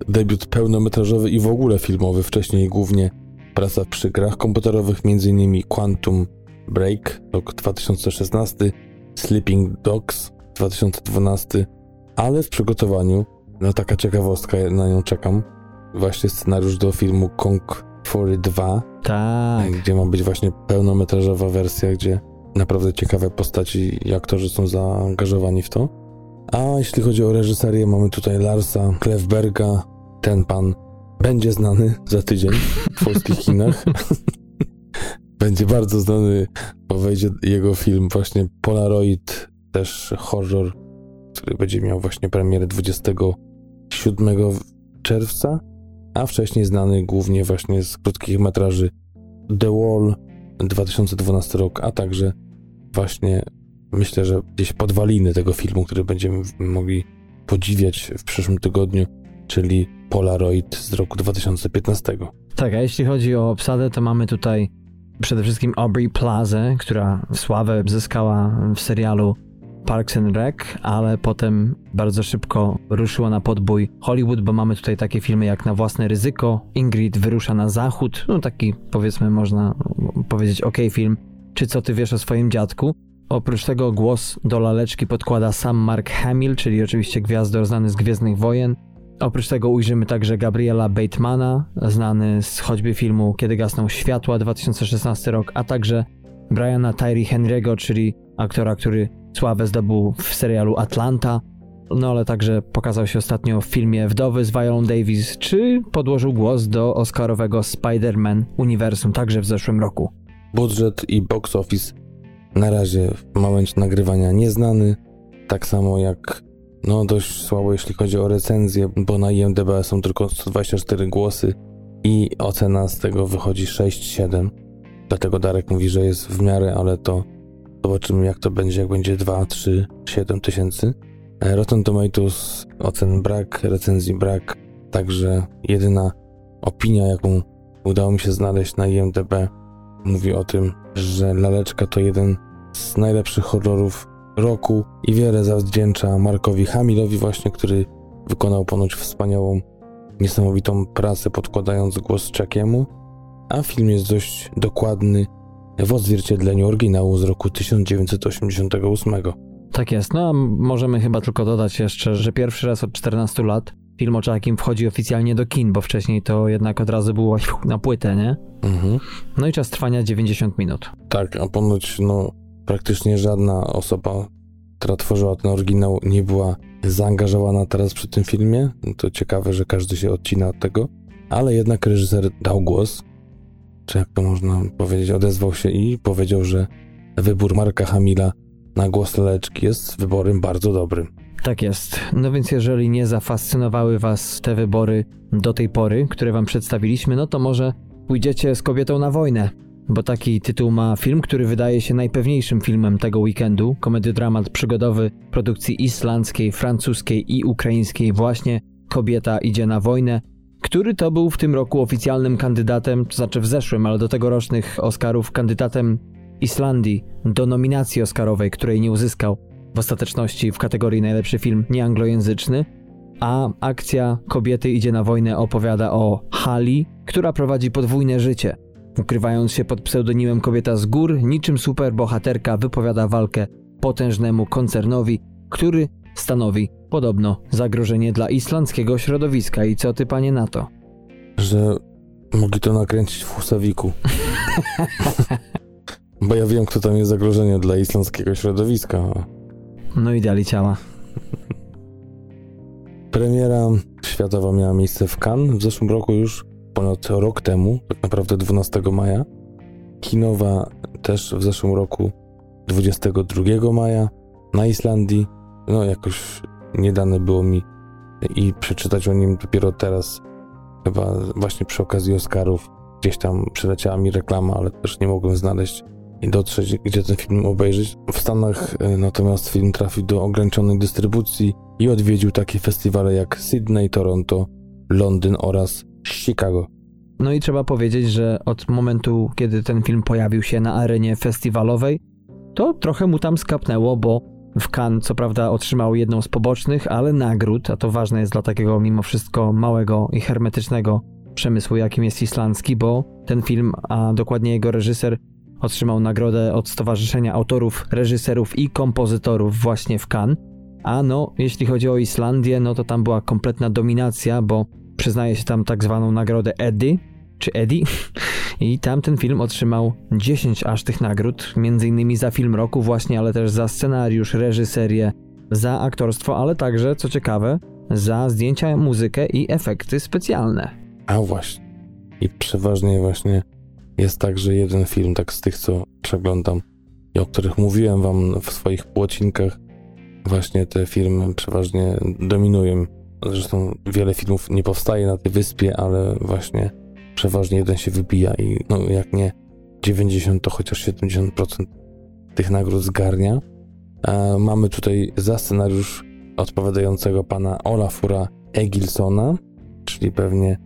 Debiut pełnometrażowy i w ogóle filmowy, wcześniej głównie praca przy grach komputerowych, m.in. Quantum Break, rok 2016, Sleeping Dogs 2012, ale w przygotowaniu, no taka ciekawostka, na nią czekam, właśnie scenariusz do filmu Kong Fury 2, Tak. gdzie ma być właśnie pełnometrażowa wersja, gdzie naprawdę ciekawe postaci i aktorzy są zaangażowani w to. A jeśli chodzi o reżyserię, mamy tutaj Larsa Klefberga. Ten pan będzie znany za tydzień w polskich [laughs] kinach. będzie bardzo znany, bo wejdzie jego film właśnie Polaroid, też horror, który będzie miał właśnie premierę 27 czerwca, a wcześniej znany głównie właśnie z krótkich metraży The Wall 2012 rok, a także właśnie myślę, że gdzieś podwaliny tego filmu, który będziemy mogli podziwiać w przyszłym tygodniu, czyli Polaroid z roku 2015. Tak, a jeśli chodzi o obsadę, to mamy tutaj przede wszystkim Aubrey Plaza, która sławę zyskała w serialu Parks and Rec, ale potem bardzo szybko ruszyła na podbój Hollywood, bo mamy tutaj takie filmy jak Na własne ryzyko, Ingrid wyrusza na zachód, no taki powiedzmy można powiedzieć ok film, czy co ty wiesz o swoim dziadku. Oprócz tego głos do laleczki podkłada sam Mark Hamill, czyli oczywiście gwiazdor znany z Gwiezdnych Wojen. Oprócz tego ujrzymy także Gabriela Batemana, znany z choćby filmu Kiedy gasną światła 2016 rok, a także Briana Tyree Henry'ego, czyli aktora, który sławę zdobył w serialu Atlanta, no ale także pokazał się ostatnio w filmie Wdowy z Viola Davis, czy podłożył głos do oscarowego Spider-Man uniwersum także w zeszłym roku. Budżet i box office na razie w momencie nagrywania nieznany, tak samo jak no dość słabo jeśli chodzi o recenzję, bo na IMDb są tylko 124 głosy i ocena z tego wychodzi 6-7. Dlatego Darek mówi, że jest w miarę, ale to zobaczymy jak to będzie, jak będzie 2, 3, 7 tysięcy. E, Rotten Tomatoes ocen brak, recenzji brak, także jedyna opinia jaką udało mi się znaleźć na IMDb mówi o tym, że Laleczka to jeden z najlepszych horrorów roku i wiele zawdzięcza Markowi Hamilowi właśnie, który wykonał ponoć wspaniałą, niesamowitą pracę podkładając głos Czekiemu, a film jest dość dokładny w odzwierciedleniu oryginału z roku 1988. Tak jest. No a możemy chyba tylko dodać jeszcze, że pierwszy raz od 14 lat film o Czakim wchodzi oficjalnie do kin, bo wcześniej to jednak od razu było [laughs] na płytę, nie? Mhm. No i czas trwania 90 minut. Tak, a ponoć no praktycznie żadna osoba, która tworzyła ten oryginał nie była zaangażowana teraz przy tym filmie. To ciekawe, że każdy się odcina od tego, ale jednak reżyser dał głos, czy jak to można powiedzieć, odezwał się i powiedział, że wybór Marka Hamila na głos Leczki jest wyborem bardzo dobrym. Tak jest. No więc jeżeli nie zafascynowały Was te wybory do tej pory, które Wam przedstawiliśmy, no to może pójdziecie z kobietą na wojnę. Bo taki tytuł ma film, który wydaje się najpewniejszym filmem tego weekendu. Komediodramat przygodowy produkcji islandzkiej, francuskiej i ukraińskiej właśnie Kobieta idzie na wojnę, który to był w tym roku oficjalnym kandydatem, to znaczy w zeszłym, ale do tegorocznych Oscarów kandydatem Islandii do nominacji Oscarowej, której nie uzyskał w ostateczności w kategorii najlepszy film nieanglojęzyczny, a akcja Kobiety idzie na wojnę opowiada o Hali, która prowadzi podwójne życie. Ukrywając się pod pseudonimem Kobieta z Gór, niczym superbohaterka wypowiada walkę potężnemu koncernowi, który stanowi podobno zagrożenie dla islandzkiego środowiska. I co ty, panie, na to? Że mogli to nakręcić w Husawiku. [laughs] Bo ja wiem, kto tam jest zagrożenie dla islandzkiego środowiska. No i dali ciała. Premiera światowa miała miejsce w Cannes w zeszłym roku już, ponad rok temu, tak naprawdę 12 maja. Kinowa też w zeszłym roku 22 maja na Islandii. No jakoś nie dane było mi i przeczytać o nim dopiero teraz, chyba właśnie przy okazji Oscarów. Gdzieś tam przyleciała mi reklama, ale też nie mogłem znaleźć i dotrzeć, gdzie ten film obejrzeć. W Stanach e, natomiast film trafił do ograniczonej dystrybucji i odwiedził takie festiwale jak Sydney, Toronto, Londyn oraz Chicago. No i trzeba powiedzieć, że od momentu, kiedy ten film pojawił się na arenie festiwalowej, to trochę mu tam skapnęło, bo w Cannes co prawda otrzymał jedną z pobocznych, ale nagród, a to ważne jest dla takiego mimo wszystko małego i hermetycznego przemysłu, jakim jest islandzki, bo ten film, a dokładnie jego reżyser, Otrzymał nagrodę od Stowarzyszenia Autorów, Reżyserów i Kompozytorów właśnie w Cannes. A no, jeśli chodzi o Islandię, no to tam była kompletna dominacja, bo przyznaje się tam tak zwaną nagrodę Eddie, czy Eddie. [laughs] I tam ten film otrzymał 10 aż tych nagród, innymi za film roku właśnie, ale też za scenariusz, reżyserię, za aktorstwo, ale także, co ciekawe, za zdjęcia, muzykę i efekty specjalne. A właśnie. I przeważnie właśnie jest także jeden film, tak z tych, co przeglądam i o których mówiłem wam w swoich płocinkach. Właśnie te filmy przeważnie dominują. Zresztą wiele filmów nie powstaje na tej wyspie, ale właśnie przeważnie jeden się wybija i no jak nie 90, to chociaż 70% tych nagród zgarnia. A mamy tutaj za scenariusz odpowiadającego pana Olafura Egilsona, czyli pewnie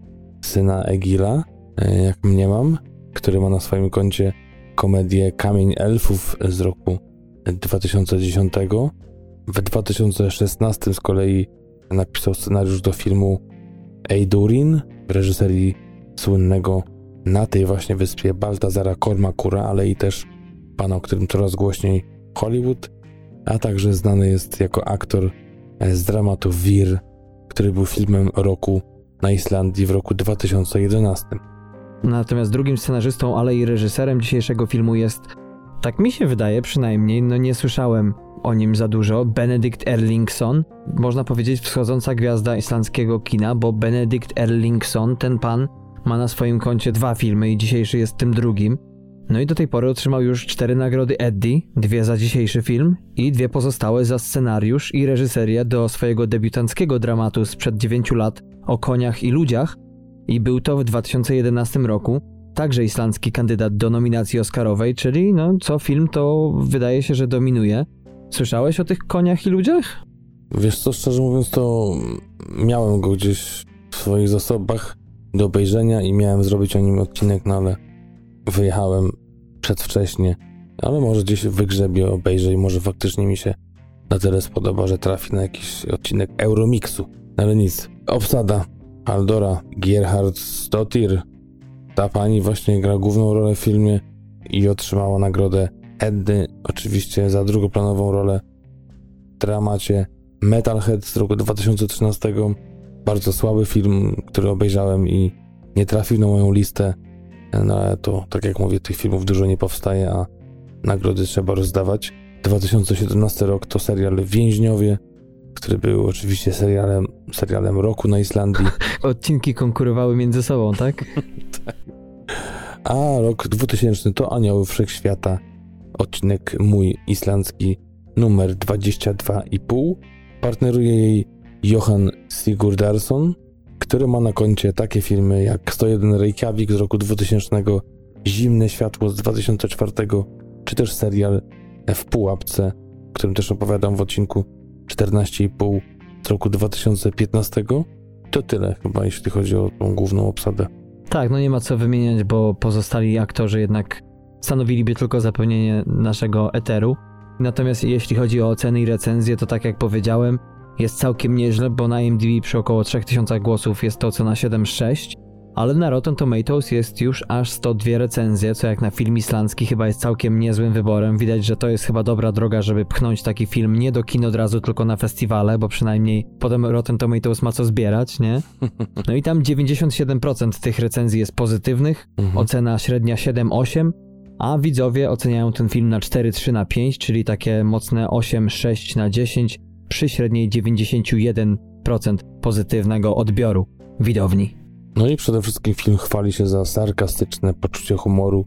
syna Egila, e, jak mnie mam który ma na swoim koncie komedię Kamień Elfów z roku 2010. W 2016 z kolei napisał scenariusz do filmu Eidurin reżyserii słynnego na tej właśnie wyspie Baltazara Kormakura, ale i też pana, o którym coraz głośniej Hollywood, a także znany jest jako aktor z dramatu Wir, który był filmem roku na Islandii w roku 2011. Natomiast drugim scenarzystą, ale i reżyserem dzisiejszego filmu jest, tak mi się wydaje przynajmniej, no nie słyszałem o nim za dużo, Benedikt Erlingsson. Można powiedzieć wschodząca gwiazda islandzkiego kina, bo Benedikt Erlingsson, ten pan, ma na swoim koncie dwa filmy i dzisiejszy jest tym drugim. No i do tej pory otrzymał już cztery nagrody Eddie, dwie za dzisiejszy film i dwie pozostałe za scenariusz i reżyserię do swojego debiutanckiego dramatu sprzed dziewięciu lat o koniach i ludziach, i był to w 2011 roku także islandzki kandydat do nominacji Oscarowej, czyli no co film to wydaje się, że dominuje. Słyszałeś o tych koniach i ludziach? Wiesz co, szczerze mówiąc to miałem go gdzieś w swoich zasobach do obejrzenia i miałem zrobić o nim odcinek, no ale wyjechałem przedwcześnie. Ale może gdzieś wygrzebie, obejrzę i może faktycznie mi się na tyle spodoba, że trafi na jakiś odcinek Euromixu. Ale nic. Obsada. Aldora Gerhard Stottir. Ta pani właśnie gra główną rolę w filmie i otrzymała nagrodę Eddy, oczywiście za drugoplanową rolę w dramacie Metalhead z roku 2013. Bardzo słaby film, który obejrzałem i nie trafił na moją listę. No ale to, tak jak mówię, tych filmów dużo nie powstaje, a nagrody trzeba rozdawać. 2017 rok to serial Więźniowie, który był oczywiście serialem, serialem roku na Islandii. [laughs] Odcinki konkurowały między sobą, tak? [laughs] tak. A rok 2000 to Anioły Wszechświata, odcinek mój islandzki numer 22,5. Partneruje jej Johan Sigurdarsson, który ma na koncie takie filmy jak 101 Reykjavik z roku 2000, Zimne Światło z 2004, czy też serial w Pułapce, o którym też opowiadam w odcinku 14,5 z roku 2015. To tyle chyba, jeśli chodzi o tą główną obsadę. Tak, no nie ma co wymieniać, bo pozostali aktorzy jednak stanowiliby tylko zapełnienie naszego eteru. Natomiast jeśli chodzi o oceny i recenzje, to tak jak powiedziałem, jest całkiem nieźle, bo na IMDb przy około 3000 głosów jest to ocena 7,6, ale na Rotten Tomatoes jest już aż 102 recenzje, co jak na film islandzki chyba jest całkiem niezłym wyborem. Widać, że to jest chyba dobra droga, żeby pchnąć taki film nie do kin od razu, tylko na festiwale, bo przynajmniej potem Rotten Tomatoes ma co zbierać, nie? [laughs] No i tam 97% tych recenzji jest pozytywnych, mhm. ocena średnia 7-8, a widzowie oceniają ten film na 4-3 na 5, czyli takie mocne 8-6 na 10 przy średniej 91% pozytywnego odbioru widowni. No i przede wszystkim film chwali się za sarkastyczne poczucie humoru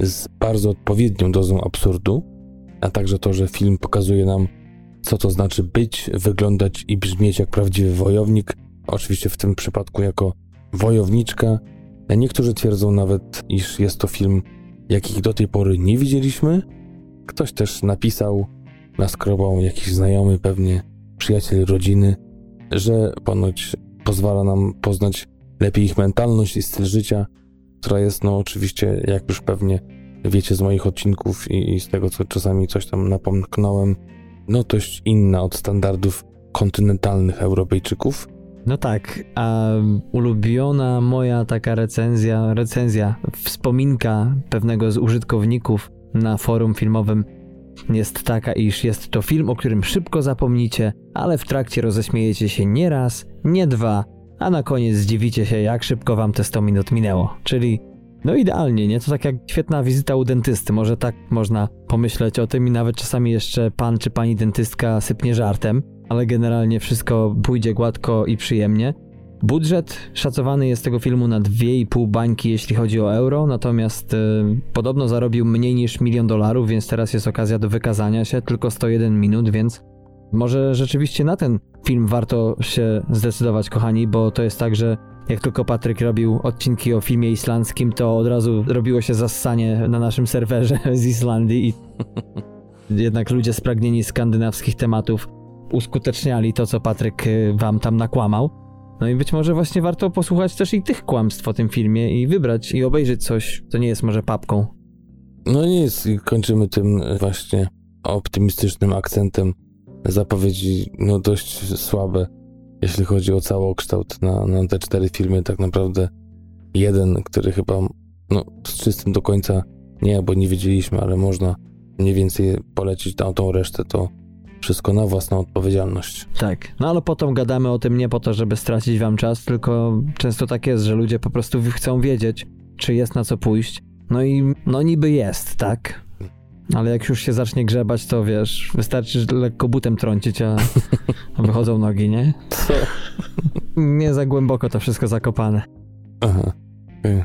z bardzo odpowiednią dozą absurdu, a także to, że film pokazuje nam, co to znaczy być, wyglądać i brzmieć jak prawdziwy wojownik, oczywiście w tym przypadku jako wojowniczka. Niektórzy twierdzą nawet, iż jest to film, jakich do tej pory nie widzieliśmy. Ktoś też napisał, naskrobał jakiś znajomy, pewnie przyjaciel rodziny, że ponoć pozwala nam poznać lepiej ich mentalność i styl życia, która jest, no oczywiście, jak już pewnie wiecie z moich odcinków i, i z tego, co czasami coś tam napomknąłem, no dość inna od standardów kontynentalnych Europejczyków. No tak, a ulubiona moja taka recenzja, recenzja, wspominka pewnego z użytkowników na forum filmowym jest taka, iż jest to film, o którym szybko zapomnicie, ale w trakcie roześmiejecie się nie raz, nie dwa, a na koniec zdziwicie się, jak szybko wam te 100 minut minęło. Czyli, no idealnie, nie? To tak jak świetna wizyta u dentysty. Może tak można pomyśleć o tym i nawet czasami jeszcze pan czy pani dentystka sypnie żartem, ale generalnie wszystko pójdzie gładko i przyjemnie. Budżet szacowany jest tego filmu na 2,5 bańki, jeśli chodzi o euro, natomiast y, podobno zarobił mniej niż milion dolarów, więc teraz jest okazja do wykazania się, tylko 101 minut, więc może rzeczywiście na ten film warto się zdecydować, kochani, bo to jest tak, że jak tylko Patryk robił odcinki o filmie islandzkim, to od razu robiło się zassanie na naszym serwerze [laughs] z Islandii i [laughs] jednak ludzie spragnieni skandynawskich tematów uskuteczniali to, co Patryk y, wam tam nakłamał. No i być może właśnie warto posłuchać też i tych kłamstw o tym filmie i wybrać i obejrzeć coś, co nie jest może papką. No i kończymy tym właśnie optymistycznym akcentem zapowiedzi no dość słabe, jeśli chodzi o całokształt na, na te cztery filmy. Tak naprawdę jeden, który chyba no, z czystym do końca nie, bo nie wiedzieliśmy, ale można mniej więcej polecić na tą resztę, to wszystko na własną odpowiedzialność. Tak, no ale potem gadamy o tym nie po to, żeby stracić wam czas, tylko często tak jest, że ludzie po prostu chcą wiedzieć, czy jest na co pójść. No i no niby jest, tak? Ale jak już się zacznie grzebać, to wiesz, wystarczy lekko butem trącić, a, wychodzą nogi, nie? Co? nie za głęboko to wszystko zakopane. Aha. Okay.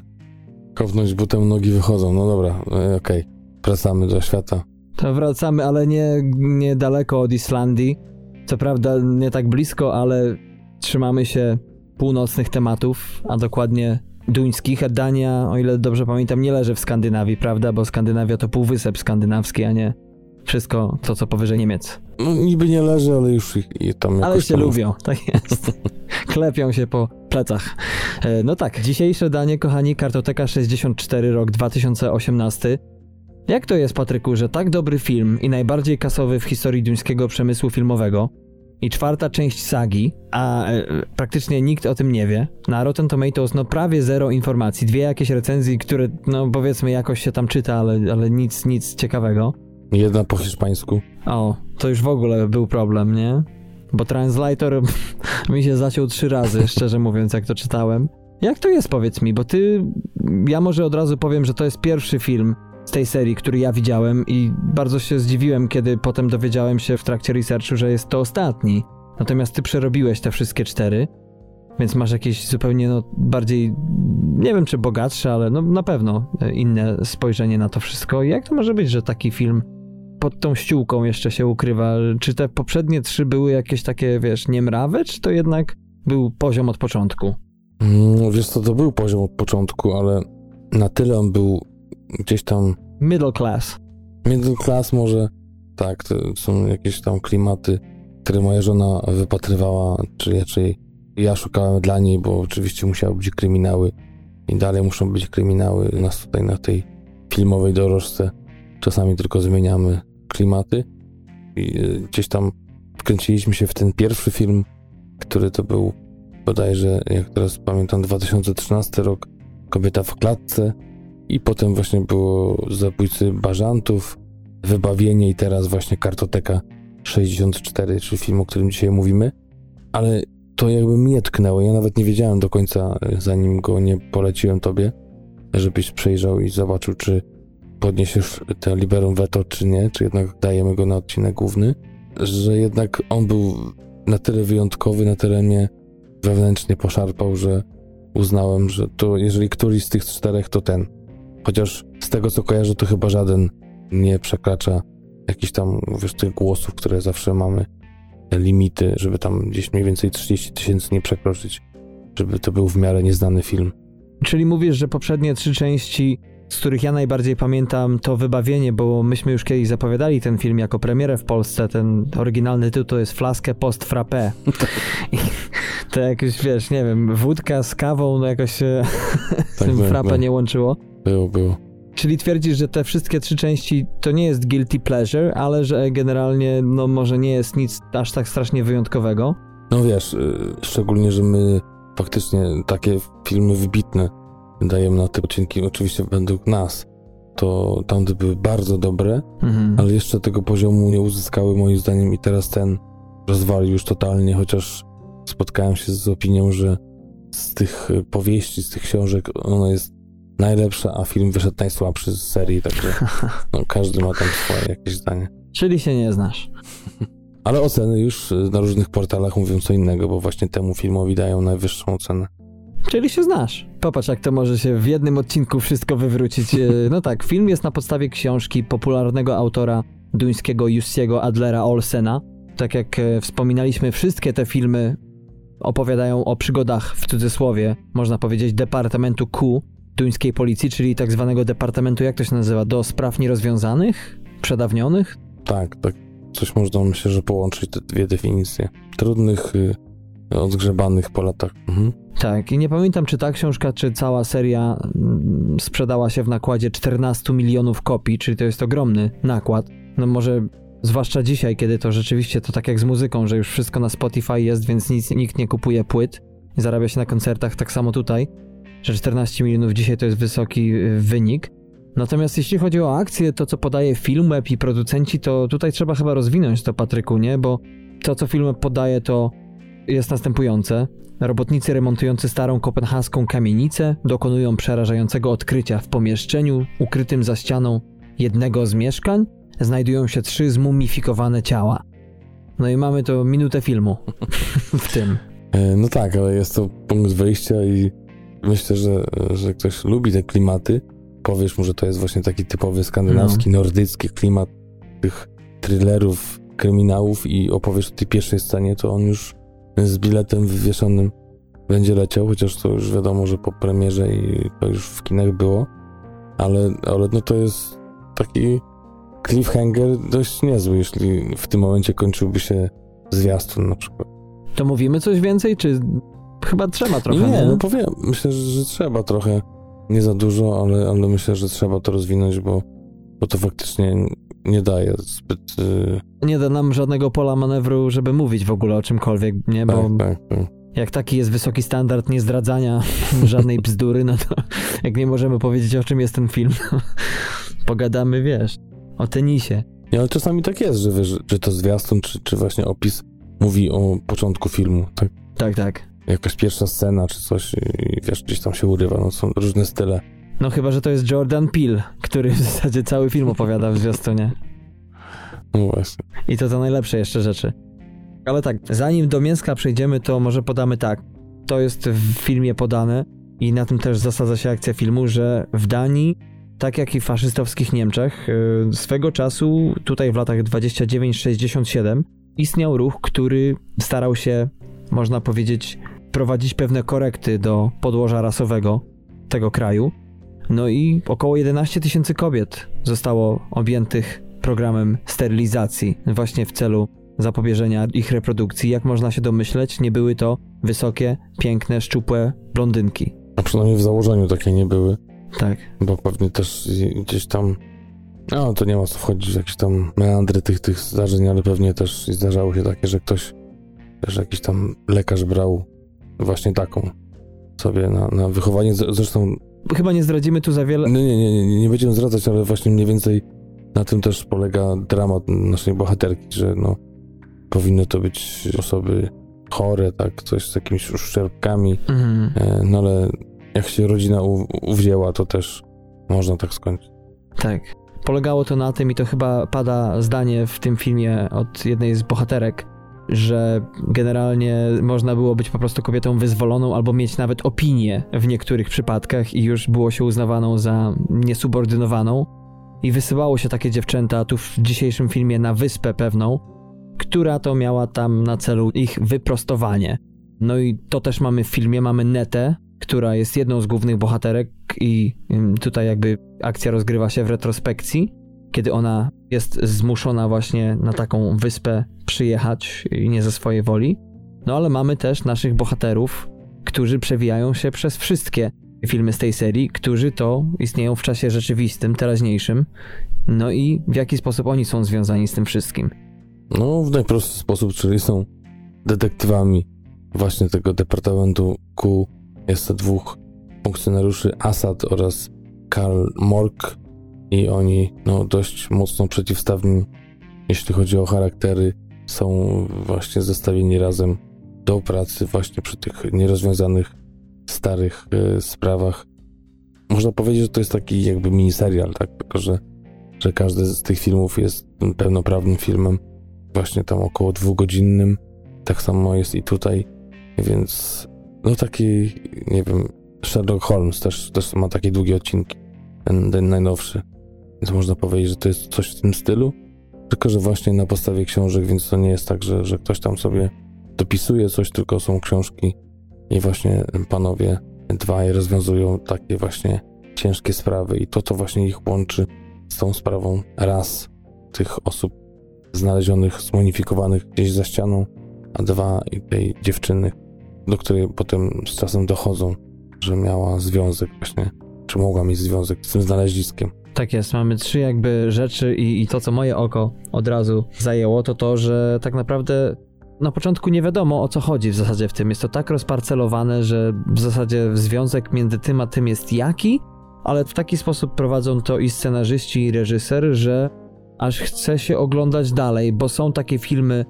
Kownąć butem nogi wychodzą. No dobra, e, okej. Okay. Wracamy do świata. To wracamy, ale nie, nie daleko od Islandii. Co prawda nie tak blisko, ale trzymamy się północnych tematów, a dokładnie duńskich, a Dania, o ile dobrze pamiętam, nie leży w Skandynawii, prawda? Bo Skandynawia to półwysep skandynawski, a nie wszystko to, co powyżej Niemiec. No niby nie leży, ale już i tam Ale się tam... lubią, [laughs] tak jest. [laughs] Klepią się po plecach. E, no tak, dzisiejsze danie, kochani, Kartoteka 64, rok 2018. Jak to jest, Patryku, że tak dobry film i najbardziej kasowy w historii duńskiego przemysłu filmowego i czwarta część sagi, a e, praktycznie nikt o tym nie wie. Na Rotten Tomatoes no prawie zero informacji, dwie jakieś recenzje, które no powiedzmy jakoś się tam czyta, ale, ale nic, nic ciekawego. Jedna po hiszpańsku. O, to już w ogóle był problem, nie? Bo Translator [laughs] mi się zaciął trzy razy, [laughs] szczerze mówiąc, jak to czytałem. Jak to jest, powiedz mi, bo ty, ja może od razu powiem, że to jest pierwszy film z tej serii, który ja widziałem i bardzo się zdziwiłem, kiedy potem dowiedziałem się w trakcie researchu, że jest to ostatni. Natomiast ty przerobiłeś te wszystkie cztery, więc masz jakieś zupełnie no, bardziej, nie wiem czy bogatsze, ale no, na pewno inne spojrzenie na to wszystko. Jak to może być, że taki film pod tą ściółką jeszcze się ukrywa? Czy te poprzednie trzy były jakieś takie, wiesz, niemrawe, czy to jednak był poziom od początku? No, wiesz co, to był poziom od początku, ale na tyle on był gdzieś tam... Middle class. Middle class może, tak, to są jakieś tam klimaty, które moja żona wypatrywała, czy raczej ja szukałem dla niej, bo oczywiście musiały być kryminały i dalej muszą być kryminały. U nas tutaj na tej filmowej dorożce czasami tylko zmieniamy klimaty i e, gdzieś tam wkręciliśmy się w ten pierwszy film, który to był bodajże, jak teraz pamiętam, 2013 rok, Kobieta w klatce i potem właśnie było Zabójcy Bażantów, Wybawienie i teraz właśnie Kartoteka 64, czyli film, o którym dzisiaj mówimy, ale to jakby mnie tknęło, ja nawet nie wiedziałem do końca, zanim go nie poleciłem tobie, żebyś przejrzał i zobaczył, czy podniesiesz tę liberum veto, czy nie, czy jednak dajemy go na odcinek główny, że jednak on był na tyle wyjątkowy, na tyle mnie wewnętrznie poszarpał, że uznałem, że to jeżeli któryś z tych czterech, to ten. Chociaż z tego co kojarzę, to chyba żaden nie przekracza jakichś tam, wiesz, tych głosów, które zawsze mamy, limity, żeby tam gdzieś mniej więcej 30 tysięcy nie przekroczyć, żeby to był w miarę nieznany film. Czyli mówisz, że poprzednie trzy części z których ja najbardziej pamiętam to Wybawienie, bo myśmy już kiedyś zapowiadali ten film jako premierę w Polsce. Ten oryginalny tytuł jest Flaskę Post Frappé. To jakoś, wiesz, nie wiem, wódka z kawą, no jakoś się z tak, [laughs] tym tak, frappé nie łączyło. Było, było. Czyli twierdzisz, że te wszystkie trzy części to nie jest guilty pleasure, ale że generalnie, no może nie jest nic aż tak strasznie wyjątkowego? No wiesz, y, szczególnie, że my faktycznie takie filmy wybitne dajemy na te odcinki, oczywiście według nas, to tamte były bardzo dobre, mhm. ale jeszcze tego poziomu nie uzyskały moim zdaniem i teraz ten rozwalił już totalnie, chociaż spotkałem się z opinią, że z tych powieści, z tych książek ona jest najlepsza, a film wyszedł najsłabszy z serii, także no, [laughs] każdy ma tam swoje jakieś zdanie. Czyli się nie znasz. [laughs] Ale oceny już na różnych portalach mówią co innego, bo właśnie temu filmowi dają najwyższą ocenę. Czyli się znasz. Popatrz, jak to może się w jednym odcinku wszystko wywrócić. E, [laughs] no tak, film jest na podstawie książki popularnego autora duńskiego Jussiego Adlera Olsena. Tak jak e, wspominaliśmy, wszystkie te filmy opowiadają o przygodach, w cudzysłowie, można powiedzieć, Departamentu Q duńskiej policji, czyli tak zwanego departamentu, jak to się nazywa, do spraw nierozwiązanych? Przedawnionych? Tak, tak. Coś można, myślę, że połączyć te dwie definicje. Trudnych, y, odgrzebanych po latach. Mhm. Tak, i nie pamiętam, czy ta książka, czy cała seria mm, sprzedała się w nakładzie 14 milionów kopii, czyli to jest ogromny nakład. No może zwłaszcza dzisiaj, kiedy to rzeczywiście to tak jak z muzyką, że już wszystko na Spotify jest, więc nic, nikt nie kupuje płyt zarabia się na koncertach, tak samo tutaj, że 14 milionów dzisiaj to jest wysoki y, wynik. Natomiast jeśli chodzi o akcje, to co podaje Filmweb i producenci, to tutaj trzeba chyba rozwinąć to, Patryku, nie? Bo to, co Filmweb podaje, to jest następujące. Robotnicy remontujący starą kopenhaską kamienicę dokonują przerażającego odkrycia. W pomieszczeniu ukrytym za ścianą jednego z mieszkań znajdują się trzy zmumifikowane ciała. No i mamy to minutę filmu [laughs] w tym. E, no tak, ale jest to punkt wyjścia i myślę, że, że ktoś lubi te klimaty. Powiesz mu, że to jest właśnie taki typowy skandynawski, no. nordycki klimat tych thrillerów, kryminałów i opowiesz o tej pierwszej scenie, to on już z biletem wywieszonym będzie leciał, chociaż to już wiadomo, że po premierze i to już w kinach było, ale, ale no to jest taki cliffhanger dość niezły, jeśli w tym momencie kończyłby się zwiastun na przykład. To mówimy coś więcej, czy chyba trzeba trochę? Nie, nie? no powiem, myślę, że, trzeba trochę, nie za dużo, ale, ale myślę, że trzeba to rozwinąć, bo bo to faktycznie nie daje zbyt... Yy... Nie da nam żadnego pola manewru, żeby mówić w ogóle o czymkolwiek, nie? Bo tak, tak, tak. jak taki jest wysoki standard niezdradzania [laughs] żadnej bzdury, no to jak nie możemy powiedzieć o czym jest ten film, pogadamy, wiesz, o tenisie. Nie, ale czasami tak jest, że wiesz, czy to zwiastun, czy, czy właśnie opis mówi o początku filmu, tak? Tak, tak. Jakaś pierwsza scena, czy coś i wiesz, gdzieś tam się urywa, no są różne style. No chyba, że to jest Jordan Peele, który w zasadzie cały film opowiada w zwiastunie. No właśnie. I to to najlepsze jeszcze rzeczy. Ale tak, zanim do mięska przejdziemy, to może podamy tak. To jest w filmie podane i na tym też zasadza się akcja filmu, że w Danii, tak jak i w faszystowskich Niemczech, y, swego czasu, tutaj w latach 29-67, istniał ruch, który starał się, można powiedzieć, prowadzić pewne korekty do podłoża rasowego tego kraju. No i około 11 tysięcy kobiet zostało objętych programem sterylizacji, właśnie w celu zapobieżenia ich reprodukcji. Jak można się domyśleć, nie były to wysokie, piękne, szczupłe blondynki. A przynajmniej w założeniu takie nie były. Tak. Bo pewnie też gdzieś tam. No, to nie ma co wchodzić w jakieś tam meandry tych, tych zdarzeń, ale pewnie też zdarzało się takie, że ktoś, że jakiś tam lekarz brał właśnie taką sobie na, na wychowanie. Zresztą Chyba nie zdradzimy tu za wiele. Nie, nie, nie, nie, nie będziemy zdradzać, ale właśnie mniej więcej na tym też polega dramat naszej bohaterki, że no, powinny to być osoby chore, tak, coś z jakimiś uszczerbkami, mhm. E, no ale jak się rodzina u, uwzięła, to też można tak skończyć. Tak. Polegało to na tym i to chyba pada zdanie w tym filmie od jednej z bohaterek, że generalnie można było być po prostu kobietą wyzwoloną albo mieć nawet opinię w niektórych przypadkach i już było się uznawaną za niesubordynowaną. I wysyłało się takie dziewczęta tu w dzisiejszym filmie na wyspę pewną, która to miała tam na celu ich wyprostowanie. No i to też mamy w filmie, mamy Netę, która jest jedną z głównych bohaterek i tutaj jakby akcja rozgrywa się w retrospekcji kiedy ona jest zmuszona właśnie na taką wyspę przyjechać i nie ze swojej woli. No ale mamy też naszych bohaterów, którzy przewijają się przez wszystkie filmy z tej serii, którzy to istnieją w czasie rzeczywistym, teraźniejszym. No i w jaki sposób oni są związani z tym wszystkim? No, w najprostszy sposób, czyli są detektywami właśnie tego Departamentu Q. Jest to dwóch funkcjonariuszy, Assad oraz Karl Mork, i oni no, dość mocno przeciwstawni, jeśli chodzi o charaktery, są właśnie zestawieni razem do pracy właśnie przy tych nierozwiązanych starych y, sprawach. Można powiedzieć, że to jest taki jakby miniserial, tak? Tylko, że, że każdy z tych filmów jest pełnoprawnym filmem, właśnie tam około dwugodzinnym. Tak samo jest i tutaj, więc no taki, nie wiem, Sherlock Holmes też, też ma takie długie odcinki, ten, ten najnowszy. Więc można powiedzieć, że to jest coś w tym stylu, tylko że właśnie na podstawie książek, więc to nie jest tak, że, że ktoś tam sobie dopisuje coś, tylko są książki i właśnie panowie dwaj rozwiązują takie właśnie ciężkie sprawy i to, co właśnie ich łączy z tą sprawą raz tych osób znalezionych, zmonifikowanych gdzieś za ścianą, a dwa i tej dziewczyny, do której potem z czasem dochodzą, że miała związek właśnie, czy mogła mieć związek z tym znaleziskiem. Tak jest, mamy trzy jakby rzeczy i, i to, co moje oko od razu zajęło, to to, że tak naprawdę na początku nie wiadomo o co chodzi w zasadzie w tym. Jest to tak rozparcelowane, że w zasadzie związek między tym a tym jest jaki, ale w taki sposób prowadzą to i scenarzyści, i reżyser, że aż chce się oglądać dalej, bo są takie filmy,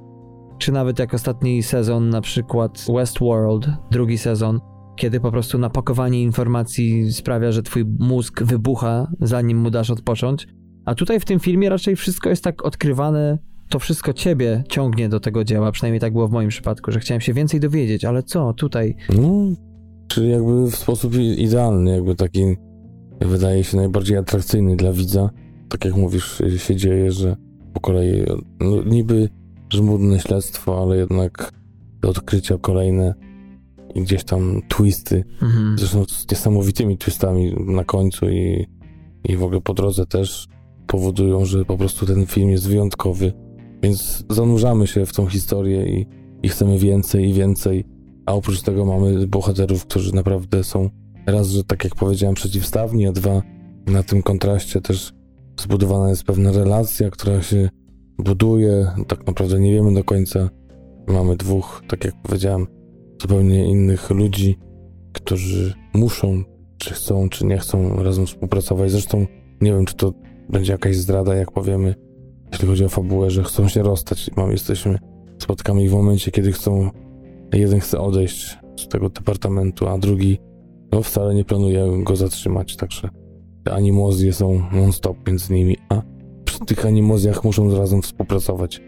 czy nawet jak ostatni sezon, na przykład Westworld, drugi sezon, kiedy po prostu napakowanie informacji sprawia, że twój mózg wybucha, zanim mu dasz odpocząć. A tutaj w tym filmie raczej wszystko jest tak odkrywane, to wszystko ciebie ciągnie do tego dzieła, przynajmniej tak było w moim przypadku, że chciałem się więcej dowiedzieć, ale co tutaj? No, czyli jakby w sposób idealny, jakby taki wydaje się najbardziej atrakcyjny dla widza. Tak jak mówisz, się dzieje, że po kolei no, niby żmudne śledztwo, ale jednak odkrycia kolejne i gdzieś tam twisty, mhm. zresztą z niesamowitymi twistami na końcu i, i w ogóle po drodze też powodują, że po prostu ten film jest wyjątkowy, więc zanurzamy się w tą historię i, i chcemy więcej i więcej, a oprócz tego mamy bohaterów, którzy naprawdę są raz, że tak jak powiedziałem, przeciwstawni, a dwa, na tym kontraście też zbudowana jest pewna relacja, która się buduje. Tak naprawdę nie wiemy do końca. Mamy dwóch, tak jak powiedziałem, zupełnie innych ludzi, którzy muszą, czy chcą, czy nie chcą razem współpracować. Zresztą nie wiem, czy to będzie jakaś zdrada, jak powiemy, jeśli chodzi o fabułę, że chcą się rozstać. Mam, jesteśmy, spotkamy ich w momencie, kiedy chcą, jeden chce odejść z tego departamentu, a drugi no, wcale nie planuje go zatrzymać, także te animozje są non-stop między nimi, a przy tych animozjach muszą razem współpracować,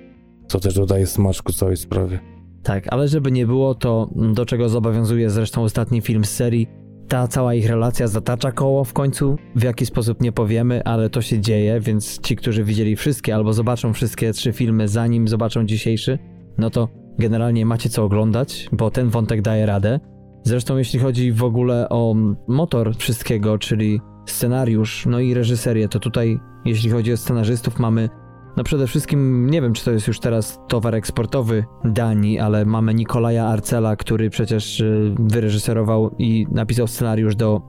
co też dodaje smaczku całej sprawie. Tak, ale żeby nie było, to do czego zobowiązuje zresztą ostatni film z serii, ta cała ich relacja zatacza koło w końcu. W jaki sposób nie powiemy, ale to się dzieje, więc ci, którzy widzieli wszystkie albo zobaczą wszystkie trzy filmy zanim zobaczą dzisiejszy, no to generalnie macie co oglądać, bo ten wątek daje radę. Zresztą jeśli chodzi w ogóle o motor wszystkiego, czyli scenariusz, no i reżyserię, to tutaj jeśli chodzi o scenarzystów mamy no przede wszystkim nie wiem, czy to jest już teraz towar eksportowy Danii, ale mamy Nikolaja Arcela, który przecież y, wyreżyserował i napisał scenariusz do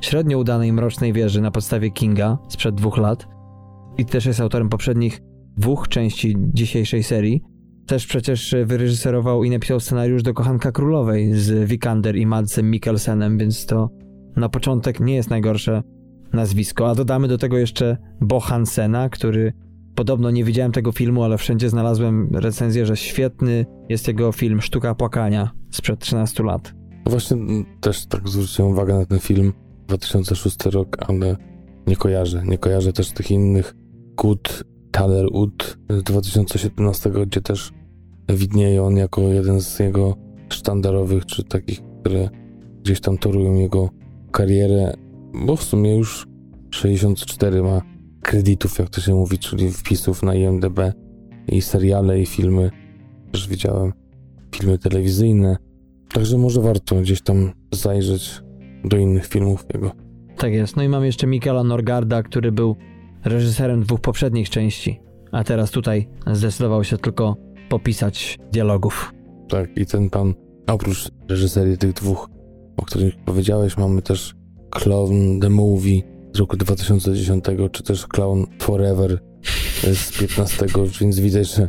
średnio udanej Mrocznej Wieży na podstawie Kinga sprzed dwóch lat. I też jest autorem poprzednich dwóch części dzisiejszej serii. Też przecież wyreżyserował i napisał scenariusz do Kochanka Królowej z Vikander i Madsem Mikkelsenem, więc to na początek nie jest najgorsze nazwisko. A dodamy do tego jeszcze Bo Hansena, który Podobno nie widziałem tego filmu, ale wszędzie znalazłem recenzję, że świetny jest jego film Sztuka Płakania sprzed 13 lat. Właśnie też tak zwróciłem uwagę na ten film 2006 rok, ale nie kojarzę. Nie kojarzę też tych innych. Good Tyler Wood z 2017, gdzie też widnieje on jako jeden z jego sztandarowych, czy takich, które gdzieś tam torują jego karierę, bo w sumie już 64 ma kredytów, jak to się mówi, czyli wpisów na IMDb i seriale i filmy. Też widziałem filmy telewizyjne. Także może warto gdzieś tam zajrzeć do innych filmów jego. Tak jest. No i mam jeszcze Michaela Norgarda, który był reżyserem dwóch poprzednich części, a teraz tutaj zdecydował się tylko popisać dialogów. Tak, i ten pan, oprócz reżyserii tych dwóch, o których powiedziałeś, mamy też Clown The Movie, z roku 2010, czy też Clown Forever z 15, więc widać, że,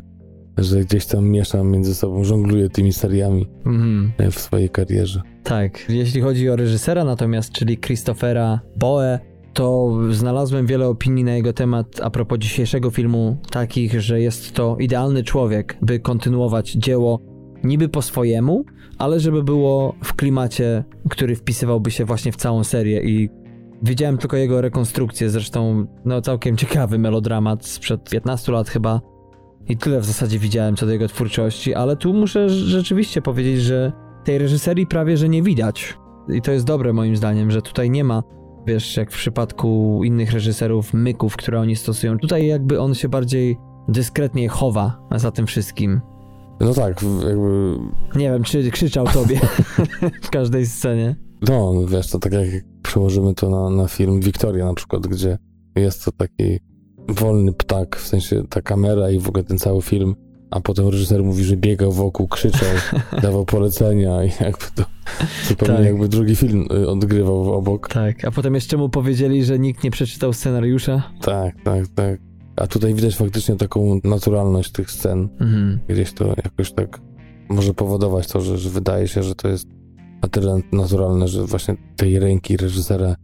że gdzieś tam mieszam między sobą, żongluję tymi seriami mm. w swojej karierze. Tak, jeśli chodzi o reżysera natomiast, czyli Christophera Boe, to znalazłem wiele opinii na jego temat a propos dzisiejszego filmu, takich, że jest to idealny człowiek, by kontynuować dzieło niby po swojemu, ale żeby było w klimacie, który wpisywałby się właśnie w całą serię i Widziałem tylko jego rekonstrukcję, zresztą no całkiem [laughs] ciekawy melodramat sprzed 15 lat chyba. I tyle w zasadzie widziałem co do jego twórczości, ale tu muszę rzeczywiście powiedzieć, że tej reżyserii prawie że nie widać. I to jest dobre moim zdaniem, że tutaj nie ma, wiesz, jak w przypadku innych reżyserów, myków, które oni stosują. Tutaj jakby on się bardziej dyskretnie chowa za tym wszystkim. No tak, jakby... Nie wiem, czy krzyczał tobie [laughs] [laughs] w każdej scenie. No, wiesz, to tak jak przełożymy to na, na film Victoria na przykład, gdzie jest to taki wolny ptak, w sensie ta kamera i w ogóle ten cały film, a potem reżyser mówi, że biegał wokół, krzyczał, [laughs] dawał polecenia i jakby to zupełnie tak. jakby drugi film y, odgrywał obok. Tak, a potem jeszcze mu powiedzieli, że nikt nie przeczytał scenariusza. Tak, tak, tak. A tutaj widać faktycznie taką naturalność tych scen. Mhm. Gdzieś to jakoś tak może powodować to, że, że wydaje się, że to jest na tyle naturalne, że właśnie tej ręki reżysera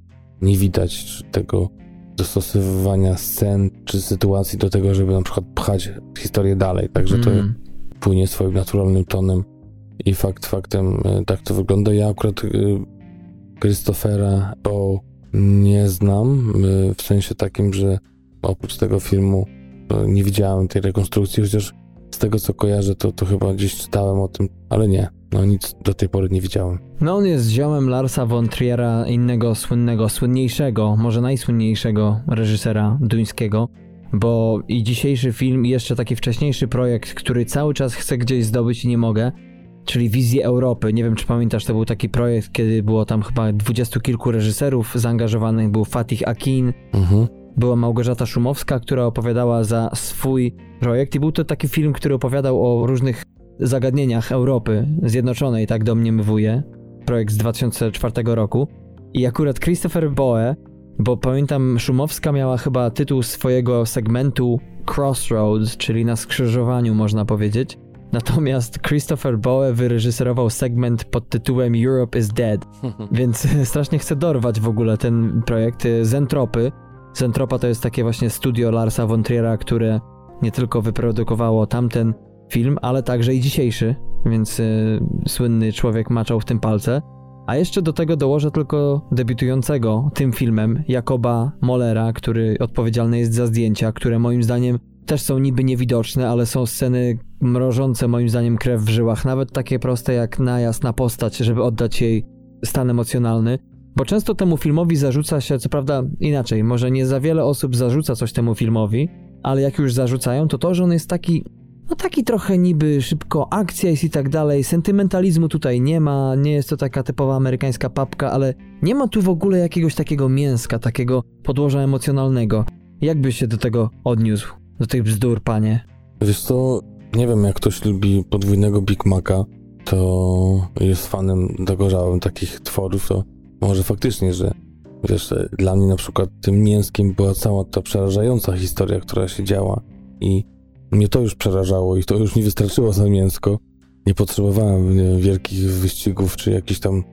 nie widać, tego dostosowywania scen czy sytuacji do tego, żeby na przykład pchać historię dalej. Także mm. to płynie swoim naturalnym tonem i fakt faktem e, tak to wygląda. Ja akurat y, Christophera bo nie znam, y, w sensie takim, że oprócz tego filmu nie widziałem tej rekonstrukcji, chociaż z tego co kojarzę, to, to chyba gdzieś czytałem o tym, ale nie, no nic do tej pory nie widziałem. No on jest ziomem Larsa von Triera, innego słynnego, słynniejszego, może najsłynniejszego reżysera duńskiego, bo i dzisiejszy film i jeszcze taki wcześniejszy projekt, który cały czas chcę gdzieś zdobyć i nie mogę, czyli Wizję Europy. Nie wiem, czy pamiętasz, to był taki projekt, kiedy było tam chyba dwudziestu kilku reżyserów zaangażowanych, był Fatih Akin, mhm. była Małgorzata Szumowska, która opowiadała za swój projekt i był to taki film, który opowiadał o różnych zagadnieniach Europy Zjednoczonej, tak domniemywuje, projekt z 2004 roku. I akurat Christopher Boe bo pamiętam Szumowska miała chyba tytuł swojego segmentu Crossroads, czyli na skrzyżowaniu można powiedzieć. Natomiast Christopher Boe wyreżyserował segment pod tytułem Europe is Dead, [laughs] więc [laughs] strasznie chcę dorwać w ogóle ten projekt Zentropy. Zentropa to jest takie właśnie studio Larsa von Triera, które nie tylko wyprodukowało tamten film, ale także i dzisiejszy, więc y, słynny człowiek maczał w tym palce. A jeszcze do tego dołożę tylko debiutującego tym filmem Jakoba Mollera, który odpowiedzialny jest za zdjęcia, które moim zdaniem też są niby niewidoczne, ale są sceny mrożące moim zdaniem krew w żyłach, nawet takie proste jak najazd na postać, żeby oddać jej stan emocjonalny. Bo często temu filmowi zarzuca się, co prawda inaczej, może nie za wiele osób zarzuca coś temu filmowi, ale jak już zarzucają, to to, że on jest taki no taki trochę niby szybko akcja jest i tak dalej. Sentymentalizmu tutaj nie ma, nie jest to taka typowa amerykańska papka, ale nie ma tu w ogóle jakiegoś takiego mięska, takiego podłoża emocjonalnego. Jak byś się do tego odniósł? Do tych bzdur, panie? Wiesz co, nie wiem, jak ktoś lubi podwójnego Big Maca, to jest fanem dogorzałym takich tworów, to może faktycznie, że wiesz, dla mnie na przykład tym mięskiem była cała ta przerażająca historia, która się działa i mnie to już przerażało i to już mi wystarczyło za mięsko. Nie potrzebowałem nie, wielkich wyścigów, czy jakichś tam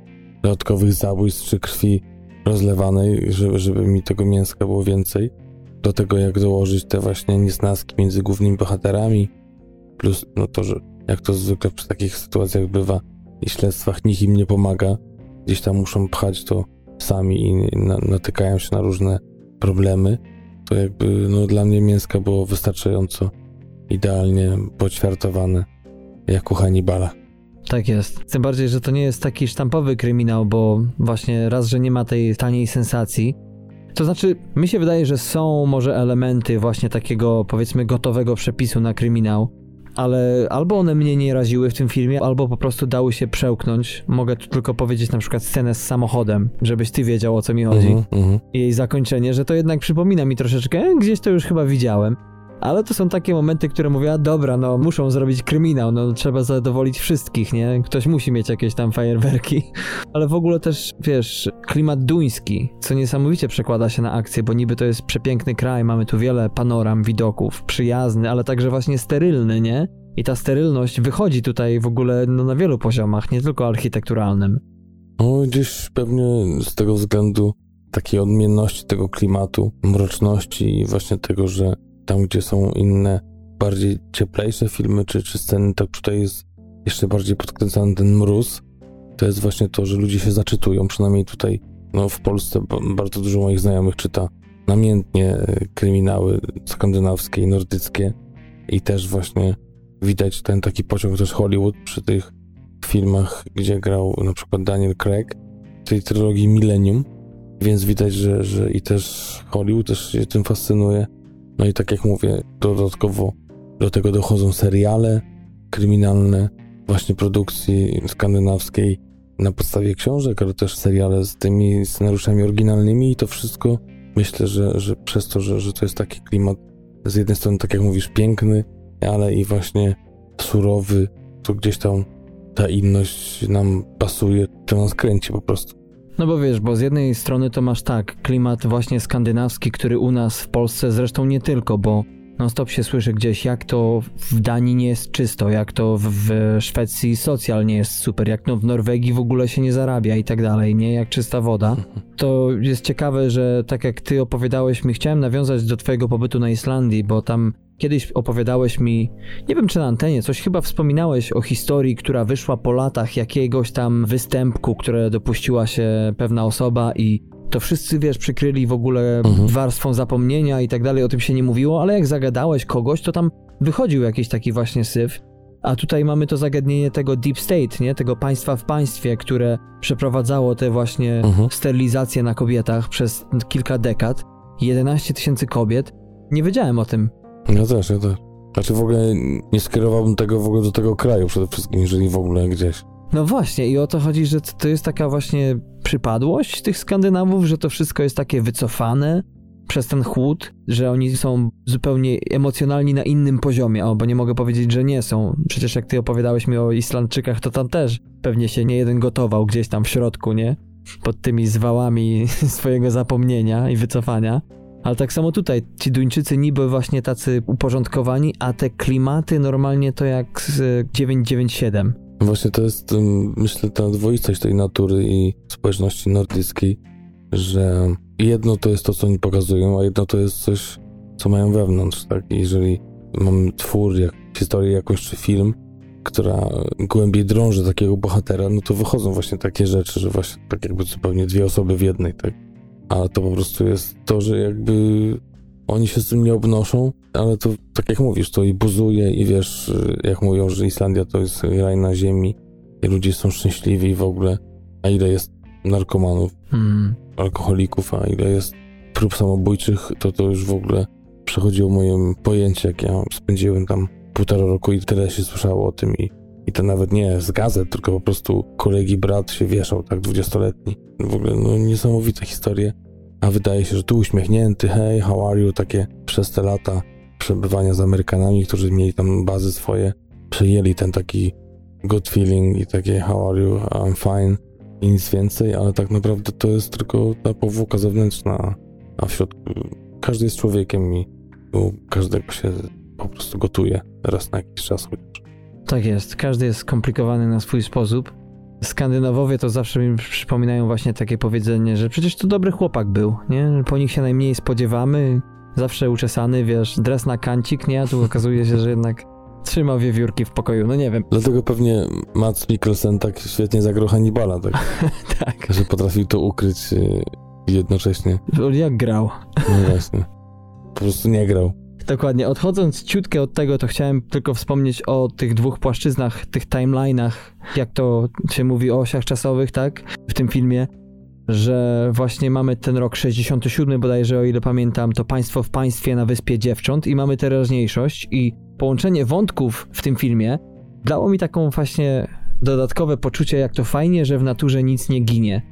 dodatkowych zabójstw, czy krwi rozlewanej, żeby, żeby mi tego mięska było więcej. Do tego, jak dołożyć te właśnie niesnaski między głównymi bohaterami, plus no to, że jak to zwykle przy takich sytuacjach bywa i śledztwach nikt im nie pomaga, gdzieś tam muszą pchać to sami i na, natykają się na różne problemy, to jakby no dla mnie mięska było wystarczająco idealnie poćwiartowane, jak u Hannibala. Tak jest. Tym bardziej, że to nie jest taki sztampowy kryminał, bo właśnie raz, że nie ma tej taniej sensacji. To znaczy, mi się wydaje, że są może elementy właśnie takiego, powiedzmy, gotowego przepisu na kryminał, ale albo one mnie nie raziły w tym filmie, albo po prostu dały się przełknąć. Mogę tu tylko powiedzieć na przykład scenę z samochodem, żebyś ty wiedział o co mi chodzi. Uh -huh, uh -huh. I jej zakończenie, że to jednak przypomina mi troszeczkę, gdzieś to już chyba widziałem. Ale to są takie momenty, które mówię, a dobra, no muszą zrobić kryminał, no trzeba zadowolić wszystkich, nie? Ktoś musi mieć jakieś tam fajerwerki. [laughs] Ale w ogóle też, wiesz, klimat duński, co niesamowicie przekłada się na akcję, bo niby to jest przepiękny kraj, mamy tu wiele panoram, widoków, przyjazny, ale także właśnie sterylny, nie? I ta sterylność wychodzi tutaj w ogóle no, na wielu poziomach, nie tylko architekturalnym. No, gdzieś pewnie z tego względu takiej odmienności tego klimatu, mroczności i właśnie tego, że tam, gdzie są inne, bardziej cieplejsze filmy czy, czy sceny, tak tutaj jest jeszcze bardziej podkręcany ten mróz. To jest właśnie to, że ludzie się zaczytują, przynajmniej tutaj no, w Polsce bardzo dużo moich znajomych czyta namiętnie e, kryminały skandynawskie i nordyckie. I też właśnie widać ten taki pociąg też Hollywood przy tych filmach, gdzie grał na przykład Daniel Craig, tej trylogii Millennium, więc widać, że, że i też Hollywood też się tym fascynuje no i tak jak mówię, dodatkowo do tego dochodzą seriale kryminalne, właśnie produkcji skandynawskiej na podstawie książek, ale też seriale z tymi scenariuszami oryginalnymi i to wszystko myślę, że, że przez to, że, że to jest taki klimat z jednej strony, tak jak mówisz, piękny, ale i właśnie surowy, to gdzieś tam ta inność nam pasuje, to nas kręci po prostu. No bo wiesz, bo z jednej strony to masz tak, klimat właśnie skandynawski, który u nas w Polsce zresztą nie tylko, bo non-stop się słyszy gdzieś, jak to w Danii nie jest czysto, jak to w Szwecji socjal nie jest super, jak no w Norwegii w ogóle się nie zarabia i tak dalej, nie? Jak czysta woda. [laughs] To jest ciekawe, że tak jak ty opowiadałeś mi, chciałem nawiązać do twojego pobytu na Islandii, bo tam Kiedyś opowiadałeś mi, nie wiem czy na antenie, coś chyba wspominałeś o historii, która wyszła po latach jakiegoś tam występku, które dopuściła się pewna osoba i to wszyscy, wiesz, przykryli w ogóle mhm. warstwą zapomnienia i tak dalej, o tym się nie mówiło, ale jak zagadałeś kogoś, to tam wychodził jakiś taki właśnie syf. A tutaj mamy to zagadnienie tego deep state, nie? Tego państwa w państwie, które przeprowadzało te właśnie mhm. sterylizacje na kobietach przez kilka dekad. 11 tysięcy kobiet. Nie wiedziałem o tym. Ja też, ja też. Znaczy w ogóle nie skierowałbym tego w ogóle do tego kraju przede wszystkim, jeżeli w ogóle gdzieś. No właśnie i o to chodzi, że to jest taka właśnie przypadłość tych Skandynawów, że to wszystko jest takie wycofane przez ten chłód, że oni są zupełnie emocjonalni na innym poziomie, o, bo nie mogę powiedzieć, że nie są. Przecież jak ty opowiadałeś mi o Islandczykach, to tam też pewnie się nie jeden gotował gdzieś tam w środku, nie? pod tymi zwałami [laughs] swojego zapomnienia i wycofania. Ale tak samo tutaj, ci Duńczycy niby właśnie tacy uporządkowani, a te klimaty normalnie to jak z 997. Właśnie to jest, myślę, ta dwoistość tej natury i społeczności nordyckiej, że jedno to jest to, co oni pokazują, a jedno to jest coś, co mają wewnątrz, tak? Jeżeli mam twór, jak, historię jakąś, czy film, która głębiej drąży takiego bohatera, no to wychodzą właśnie takie rzeczy, że właśnie tak jakby zupełnie dwie osoby w jednej, tak? Ale to po prostu jest to, że jakby oni się z tym nie obnoszą, ale to tak jak mówisz, to i buzuje i wiesz, jak mówią, że Islandia to jest raj na ziemi i ludzie są szczęśliwi w ogóle, a ile jest narkomanów, mm. alkoholików, a ile jest prób samobójczych, to to już w ogóle przechodziło moje pojęcie, jak ja spędziłem tam półtora roku i tyle się słyszało o tym i, i to nawet nie z gazet, tylko po prostu kolegi brat się wieszał, tak, dwudziestoletni. W ogóle, no, niesamowite historie. A wydaje się, że tu uśmiechnięty, hey, how are you, takie przez te lata przebywania z Amerykanami, którzy mieli tam bazy swoje, przejęli ten taki good feeling i takie how are you, I'm fine i nic więcej, ale tak naprawdę to jest tylko ta powłoka zewnętrzna, a w środku każdy jest człowiekiem i u każdego się po prostu gotuje raz na jakiś czas chociaż. Tak jest, każdy jest skomplikowany na swój sposób. Skandynawowie to zawsze mi przypominają właśnie takie powiedzenie, że przecież to dobry chłopak był, nie? Po nich się najmniej spodziewamy, zawsze uczesany, wiesz, dres na kancik, nie? A tu okazuje się, że jednak trzymał wiewiórki w pokoju, no nie wiem. Dlatego pewnie Mats Mikkelsen tak świetnie zagrał Hannibala, tak? [laughs] tak. Że potrafił to ukryć y, jednocześnie. Jak grał. No właśnie. Po prostu nie grał. Dokładnie. Odchodząc ciutkę od tego, to chciałem tylko wspomnieć o tych dwóch płaszczyznach, tych timeline'ach, jak to się mówi o osiach czasowych, tak? W tym filmie, że właśnie mamy ten rok 67 bodajże, o ile pamiętam, to Państwo w Państwie na Wyspie Dziewcząt i mamy teraźniejszość i połączenie wątków w tym filmie dało mi taką właśnie dodatkowe poczucie, jak to fajnie, że w naturze nic nie ginie.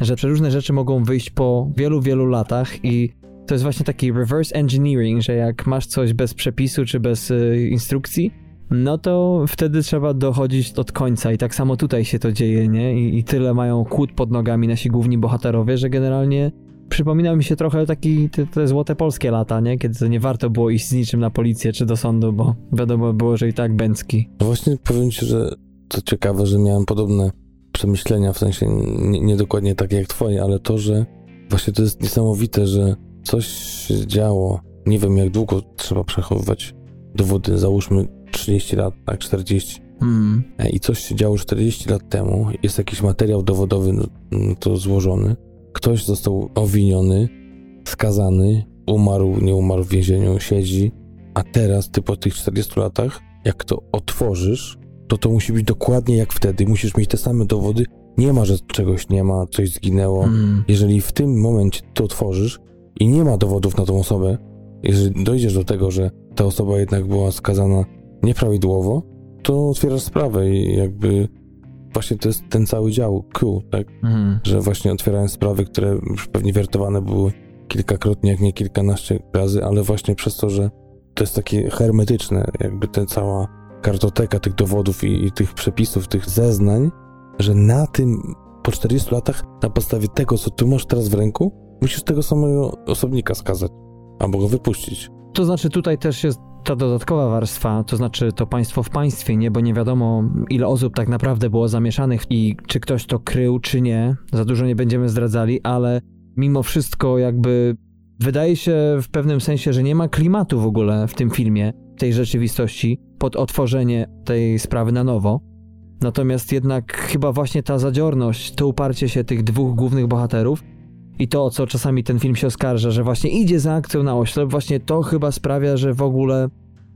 Że przeróżne rzeczy mogą wyjść po wielu, wielu latach i to jest właśnie taki reverse engineering, że jak masz coś bez przepisu czy bez y, instrukcji, no to wtedy trzeba dochodzić od końca i tak samo tutaj się to dzieje, nie? I, i tyle mają kłód pod nogami nasi główni bohaterowie, że generalnie przypomina mi się trochę taki te, te, złote polskie lata, nie? Kiedy nie warto było iść z niczym na policję czy do sądu, bo wiadomo było, że i tak bęcki. Właśnie powiem ci, że to ciekawe, że miałem podobne przemyślenia, w sensie niedokładnie nie takie jak twoje, ale to, że właśnie to jest niesamowite, że coś się działo. Nie wiem, jak długo trzeba przechowywać dowody. Załóżmy 30 lat, tak, 40. Mm. I coś się działo 40 lat temu. Jest jakiś materiał dowodowy no, no, to złożony. Ktoś został owiniony, skazany, umarł, nie umarł w więzieniu, siedzi. A teraz, ty po tych 40 latach, jak to otworzysz, to to musi być dokładnie jak wtedy. Musisz mieć te same dowody. Nie ma, że czegoś nie ma, coś zginęło. Mm. Jeżeli w tym momencie to otworzysz, i nie ma dowodów na tą osobę, jeżeli dojdziesz do tego, że ta osoba jednak była skazana nieprawidłowo, to otwierasz sprawę i jakby właśnie to jest ten cały dział Q, tak? Mhm. Że właśnie otwierają sprawy, które już pewnie wertowane były kilkakrotnie, jak nie kilkanaście razy, ale właśnie przez to, że to jest takie hermetyczne, jakby ta cała kartoteka tych dowodów i, i tych przepisów, tych zeznań, że na tym po 40 latach, na podstawie tego, co tu masz teraz w ręku, musisz tego samego osobnika skazać, albo go wypuścić. To znaczy tutaj też jest ta dodatkowa warstwa, to znaczy to państwo w państwie, nie, bo nie wiadomo ile osób tak naprawdę było zamieszanych i czy ktoś to krył, czy nie. Za dużo nie będziemy zdradzali, ale mimo wszystko jakby wydaje się w pewnym sensie, że nie ma klimatu w ogóle w tym filmie, tej rzeczywistości pod otworzenie tej sprawy na nowo. Natomiast jednak chyba właśnie ta zadziorność, to uparcie się tych dwóch głównych bohaterów i to, co czasami ten film się oskarża, że właśnie idzie za akcją na oślep, właśnie to chyba sprawia, że w ogóle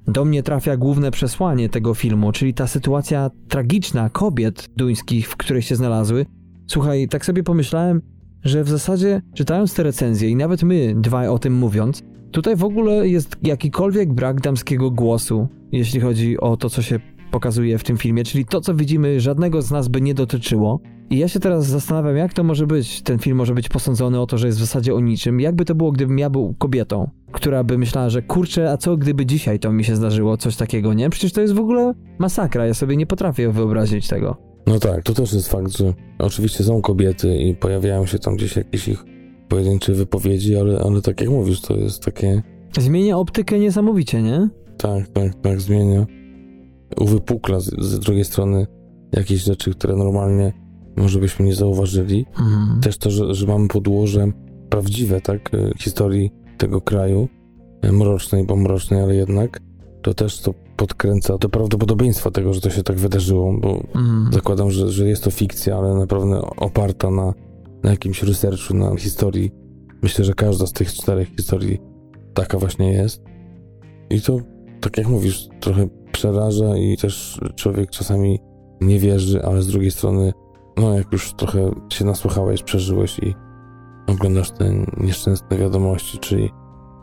do mnie trafia główne przesłanie tego filmu, czyli ta sytuacja tragiczna kobiet duńskich, w której się znalazły. Słuchaj, tak sobie pomyślałem, że w zasadzie czytając te recenzje i nawet my dwaj o tym mówiąc, tutaj w ogóle jest jakikolwiek brak damskiego głosu, jeśli chodzi o to, co się pokazuje w tym filmie, czyli to, co widzimy, żadnego z nas by nie dotyczyło. I ja się teraz zastanawiam, jak to może być, ten film może być posądzony o to, że jest w zasadzie o niczym. Jakby to było, gdybym ja był kobietą, która by myślała, że kurczę, a co gdyby dzisiaj to mi się zdarzyło, coś takiego, nie? Przecież to jest w ogóle masakra, ja sobie nie potrafię wyobrazić tego. No tak, to też jest fakt, że oczywiście są kobiety i pojawiają się tam gdzieś jakieś ich pojedyncze wypowiedzi, ale, ale tak jak mówisz, to jest takie... Zmienia optykę niesamowicie, nie? Tak, tak, tak, zmienia. Uwypukla z, z drugiej strony jakieś rzeczy, które normalnie może byśmy nie zauważyli. Mhm. Też to, że, że mamy podłoże prawdziwe, tak, e, historii tego kraju, e, mrocznej, bo mrocznej, ale jednak, to też to podkręca to prawdopodobieństwo tego, że to się tak wydarzyło, bo mhm. zakładam, że, że jest to fikcja, ale naprawdę oparta na, na jakimś researchu, na historii. Myślę, że każda z tych czterech historii taka właśnie jest. I to, tak jak mówisz, trochę przeraża i też człowiek czasami nie wierzy, ale z drugiej strony, no jak już trochę się nasłuchałeś, przeżyłeś i oglądasz te nieszczęsne wiadomości, czyli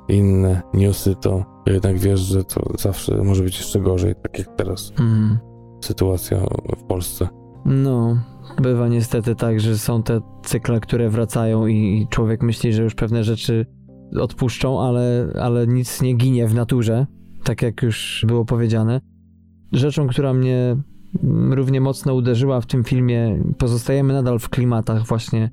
inne newsy, to jednak wiesz, że to zawsze może być jeszcze gorzej, tak jak teraz. Mm. Sytuacja w Polsce. No, bywa niestety tak, że są te cykle, które wracają i człowiek myśli, że już pewne rzeczy odpuszczą, ale, ale nic nie ginie w naturze, tak jak już było powiedziane. Rzeczą, która mnie równie mocno uderzyła w tym filmie, pozostajemy nadal w klimatach właśnie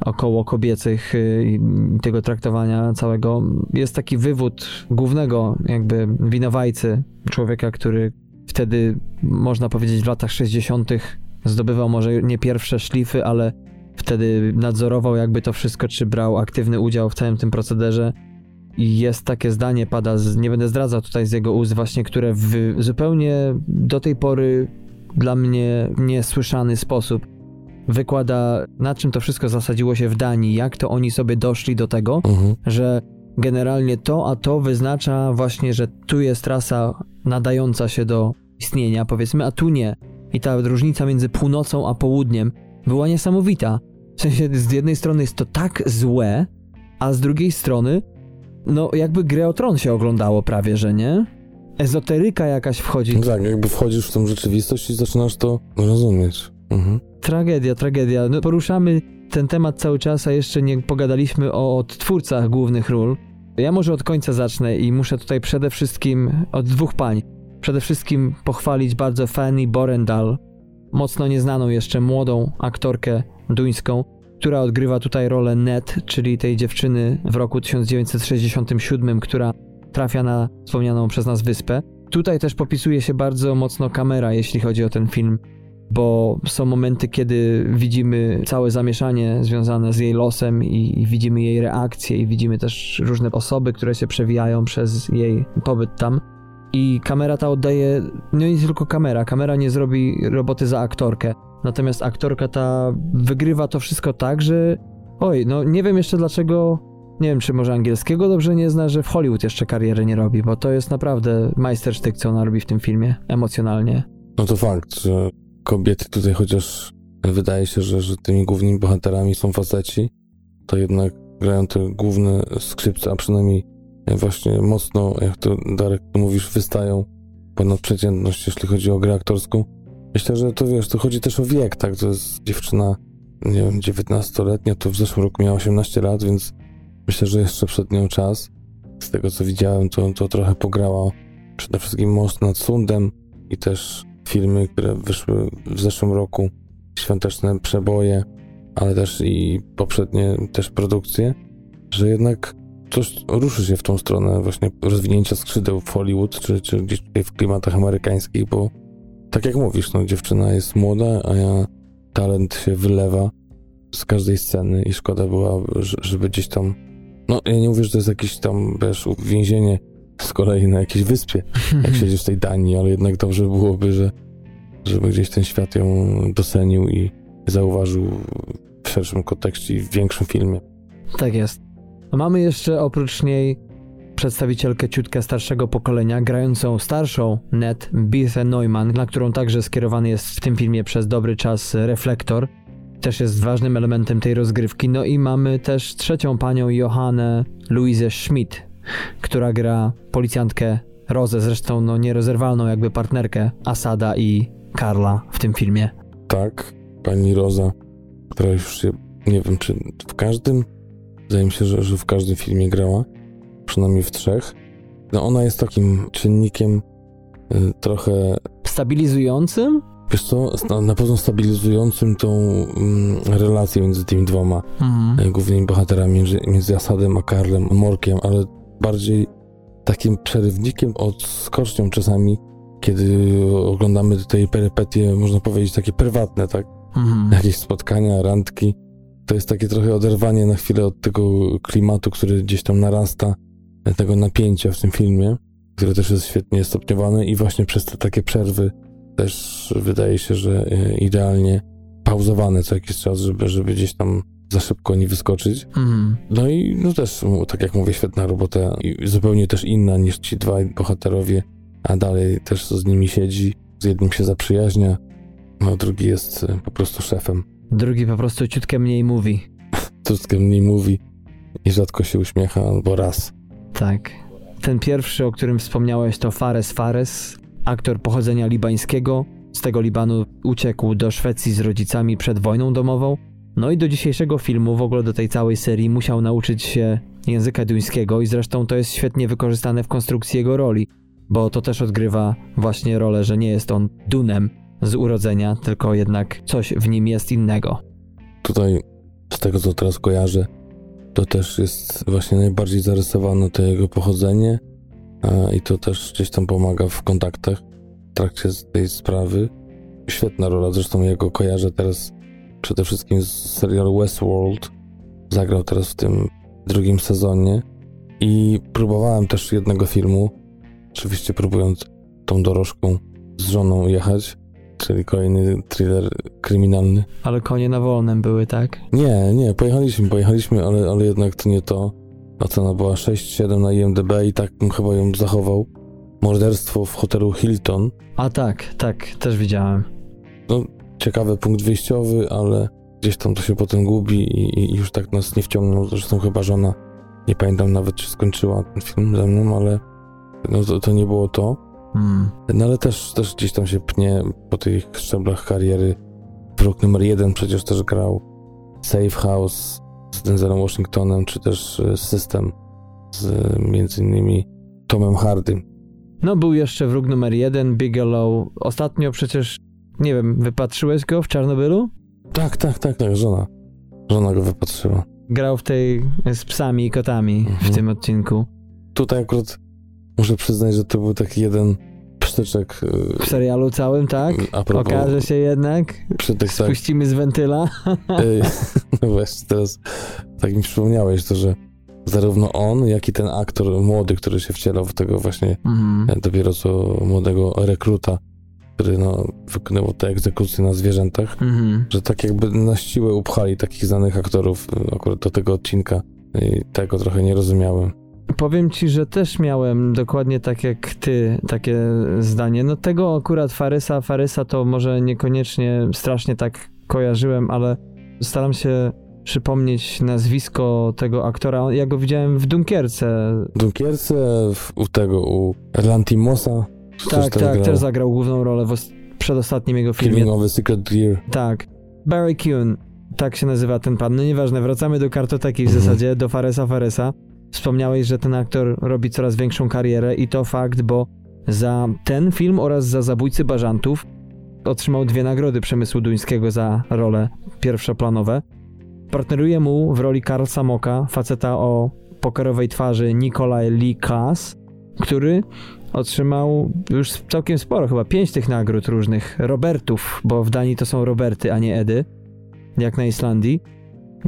około kobiecych y, i tego traktowania całego. Jest taki wywód głównego jakby winowajcy, człowieka, który wtedy, można powiedzieć, w latach 60. zdobywał może nie pierwsze szlify, ale wtedy nadzorował jakby to wszystko, czy brał aktywny udział w całym tym procederze. I jest takie zdanie, pada, z, nie będę zdradzał tutaj z jego ust właśnie, które w zupełnie do tej pory dla mnie niesłyszany sposób wykłada, na czym to wszystko zasadziło się w Danii, jak to oni sobie doszli do tego, mhm. że generalnie to, a to wyznacza właśnie, że tu jest trasa nadająca się do istnienia, powiedzmy, a tu nie. I ta różnica między północą a południem była niesamowita. W sensie, z jednej strony jest to tak złe, a z drugiej strony, no jakby grę o tron się oglądało prawie, że nie? Ezoteryka jakaś wchodzi. Tak, jakby wchodzisz w tą rzeczywistość i zaczynasz to rozumieć. Mhm. Tragedia, tragedia. No, poruszamy ten temat cały czas, a jeszcze nie pogadaliśmy o odtwórcach głównych ról. Ja może od końca zacznę i muszę tutaj przede wszystkim od dwóch pań. Przede wszystkim pochwalić bardzo Fanny Borendal, mocno nieznaną jeszcze młodą aktorkę duńską, która odgrywa tutaj rolę Ned, czyli tej dziewczyny w roku 1967, która trafia na wspomnianą przez nas wyspę. Tutaj też popisuje się bardzo mocno kamera, jeśli chodzi o ten film bo są momenty, kiedy widzimy całe zamieszanie związane z jej losem i, i, widzimy jej reakcje i widzimy też różne osoby, które się przewijają przez jej pobyt tam. I kamera ta oddaje, no nie tylko kamera, kamera nie zrobi roboty za aktorkę, natomiast aktorka ta wygrywa to wszystko tak, że oj, no nie wiem jeszcze dlaczego, nie wiem czy może angielskiego dobrze nie zna, że w Hollywood jeszcze kariery nie robi, bo to jest naprawdę majstersztyk, co ona robi w tym filmie, emocjonalnie. No to fakt, że kobiety tutaj, chociaż wydaje się, że, że tymi głównymi bohaterami są faceci, to jednak grają te główne skrzypce, a przynajmniej właśnie mocno, jak to Darek mówisz, wystają ponad przeciętność, jeśli chodzi o grę aktorską. Myślę, że to wiesz, to chodzi też o wiek, tak? To jest dziewczyna, nie wiem, 19-letnia, to w zeszłym roku miała 18 lat, więc myślę, że jeszcze przed nią czas. Z tego co widziałem, to, to trochę pograła przede wszystkim Most nad Sundem i też filmy, które wyszły w zeszłym roku, świąteczne przeboje, ale też i poprzednie też produkcje, że jednak coś ruszy się w tą stronę właśnie rozwinięcia skrzydeł w Hollywood, czy, czy gdzieś tutaj w klimatach amerykańskich, bo tak jak mówisz, no dziewczyna jest młoda, a ja talent się wylewa z każdej sceny i szkoda była, żeby gdzieś tam no ja nie mówię, że to jest jakieś tam, wiesz, więzienie z kolei na jakiejś wyspie, jak [laughs] siedzisz w tej Danii, ale jednak dobrze byłoby, że, żeby gdzieś ten świat ją docenił i zauważył w szerszym kontekście i w większym filmie. Tak jest. Mamy jeszcze oprócz niej przedstawicielkę ciutkę starszego pokolenia, grającą starszą Ned Beathe Neumann, na którą także skierowany jest w tym filmie przez dobry czas reflektor. Też jest ważnym elementem tej rozgrywki. No i mamy też trzecią panią Johannę Louise Schmidt, która gra policjantkę Rozę, zresztą no nierozerwalną jakby partnerkę Asada i Karla w tym filmie. Tak, pani Roza, która już się, nie wiem czy w każdym, wydaje mi się, że, że w każdym filmie grała, przynajmniej w trzech. No ona jest takim czynnikiem y, trochę... Stabilizującym? Wiesz co, na pewno stabilizującym tą mm, relację między tymi dwoma mhm. E, głównymi bohaterami, między, między Asadem a Karlem Morkiem, ale bardziej takim przerywnikiem, odskocznią czasami, kiedy oglądamy tutaj perypetie, można powiedzieć, takie prywatne, tak? Mhm. Jakieś spotkania, randki. To jest takie trochę oderwanie na chwilę od tego klimatu, który gdzieś tam narasta, tego napięcia w tym filmie, które też jest świetnie stopniowane i właśnie przez te takie przerwy też wydaje się, że e, idealnie pauzowane co jakiś czas, żeby, żeby gdzieś tam za szybko nie wyskoczyć. Mm. No i no też, tak jak mówię, świetna robota i zupełnie też inna niż ci dwaj bohaterowie, a dalej też z nimi siedzi, z jednym się zaprzyjaźnia, no drugi jest e, po prostu szefem. Drugi po prostu ciutkę mniej mówi. [laughs] ciutkę mniej mówi i rzadko się uśmiecha, albo raz. Tak. Ten pierwszy, o którym wspomniałeś, to Fares Fares, aktor pochodzenia libańskiego. Z tego Libanu uciekł do Szwecji z rodzicami przed wojną domową. No i do dzisiejszego filmu, w ogóle do tej całej serii, musiał nauczyć się języka duńskiego i zresztą to jest świetnie wykorzystane w konstrukcji jego roli, bo to też odgrywa właśnie rolę, że nie jest on Dunem z urodzenia, tylko jednak coś w nim jest innego. Tutaj, z tego co teraz kojarzę, to też jest właśnie najbardziej zarysowane to jego pochodzenie i to też gdzieś tam pomaga w kontaktach w trakcie tej sprawy. Świetna rola, zresztą jego kojarzę teraz przede wszystkim z serialu Westworld. Zagrał teraz w tym drugim sezonie i próbowałem też jednego filmu, oczywiście próbując tą dorożką z żoną jechać, czyli kolejny thriller kryminalny. Ale konie na wolnym były, tak? Nie, nie, pojechaliśmy, pojechaliśmy, ale, ale jednak to nie to. Ocena była 6-7 na IMDb i tak bym chyba ją zachował. Morderstwo w hotelu Hilton. A tak, tak, też widziałem. No, ciekawy punkt wyjściowy, ale gdzieś tam to się potem gubi i, i już tak nas nie wciągnął. Zresztą chyba żona, nie pamiętam nawet, czy skończyła ten film ze mną, ale no to, to nie było to. Hmm. No ale też, też gdzieś tam się pnie po tych szczeblach kariery. Wróg numer jeden przecież też grał. Safe House Denzelem Washingtonem, czy też e, System z między innymi Tomem Hardym. No był jeszcze wróg numer jeden, Bigelow. Ostatnio przecież, nie wiem, wypatrzyłeś go w Czarnobylu? Tak, tak, tak, tak, żona. Żona go wypatrzyła. Grał w tej z psami i kotami mhm. w tym odcinku. Tutaj akurat Muszę przyznać, że to był taki jeden Y, w serialu całym, tak? A propos, Okaże się jednak. Przytyk, tak. Spuścimy z wentyla. [laughs] no właśnie, teraz tak mi przypomniałeś to, że zarówno on, jak i ten aktor młody, który się wcielał w tego właśnie mm. dopiero co młodego rekruta, który no, wykonywał te egzekucje na zwierzętach, mm. że tak jakby na siłę upchali takich znanych aktorów y, akurat do tego odcinka i tego trochę nie rozumiałem. Powiem ci, że też miałem dokładnie tak jak ty takie zdanie. No tego akurat Farysa, Farysa to może niekoniecznie strasznie tak kojarzyłem, ale staram się przypomnieć nazwisko tego aktora. Ja go widziałem w Dunkierce. W Dunkierce, w, u tego, u Erlantimosa. Tak, tak, grał. też zagrał główną rolę w przedostatnim jego filmie. Killing of a Secret Deer. Tak. Barry Kuhn, tak się nazywa ten pan. No nieważne, wracamy do kartoteki w mhm. zasadzie, do Faresa Faresa. Wspomniałeś, że ten aktor robi coraz większą karierę i to fakt, bo za ten film oraz za Zabójcy Bażantów otrzymał dwie nagrody przemysłu duńskiego za role pierwszoplanowe. Partneruje mu w roli Karl Samoka, faceta o pokerowej twarzy Nikolaj Lee Klaas, który otrzymał już całkiem sporo, chyba pięć tych nagród różnych, Robertów, bo w Danii to są Roberty, a nie Edy, jak na Islandii.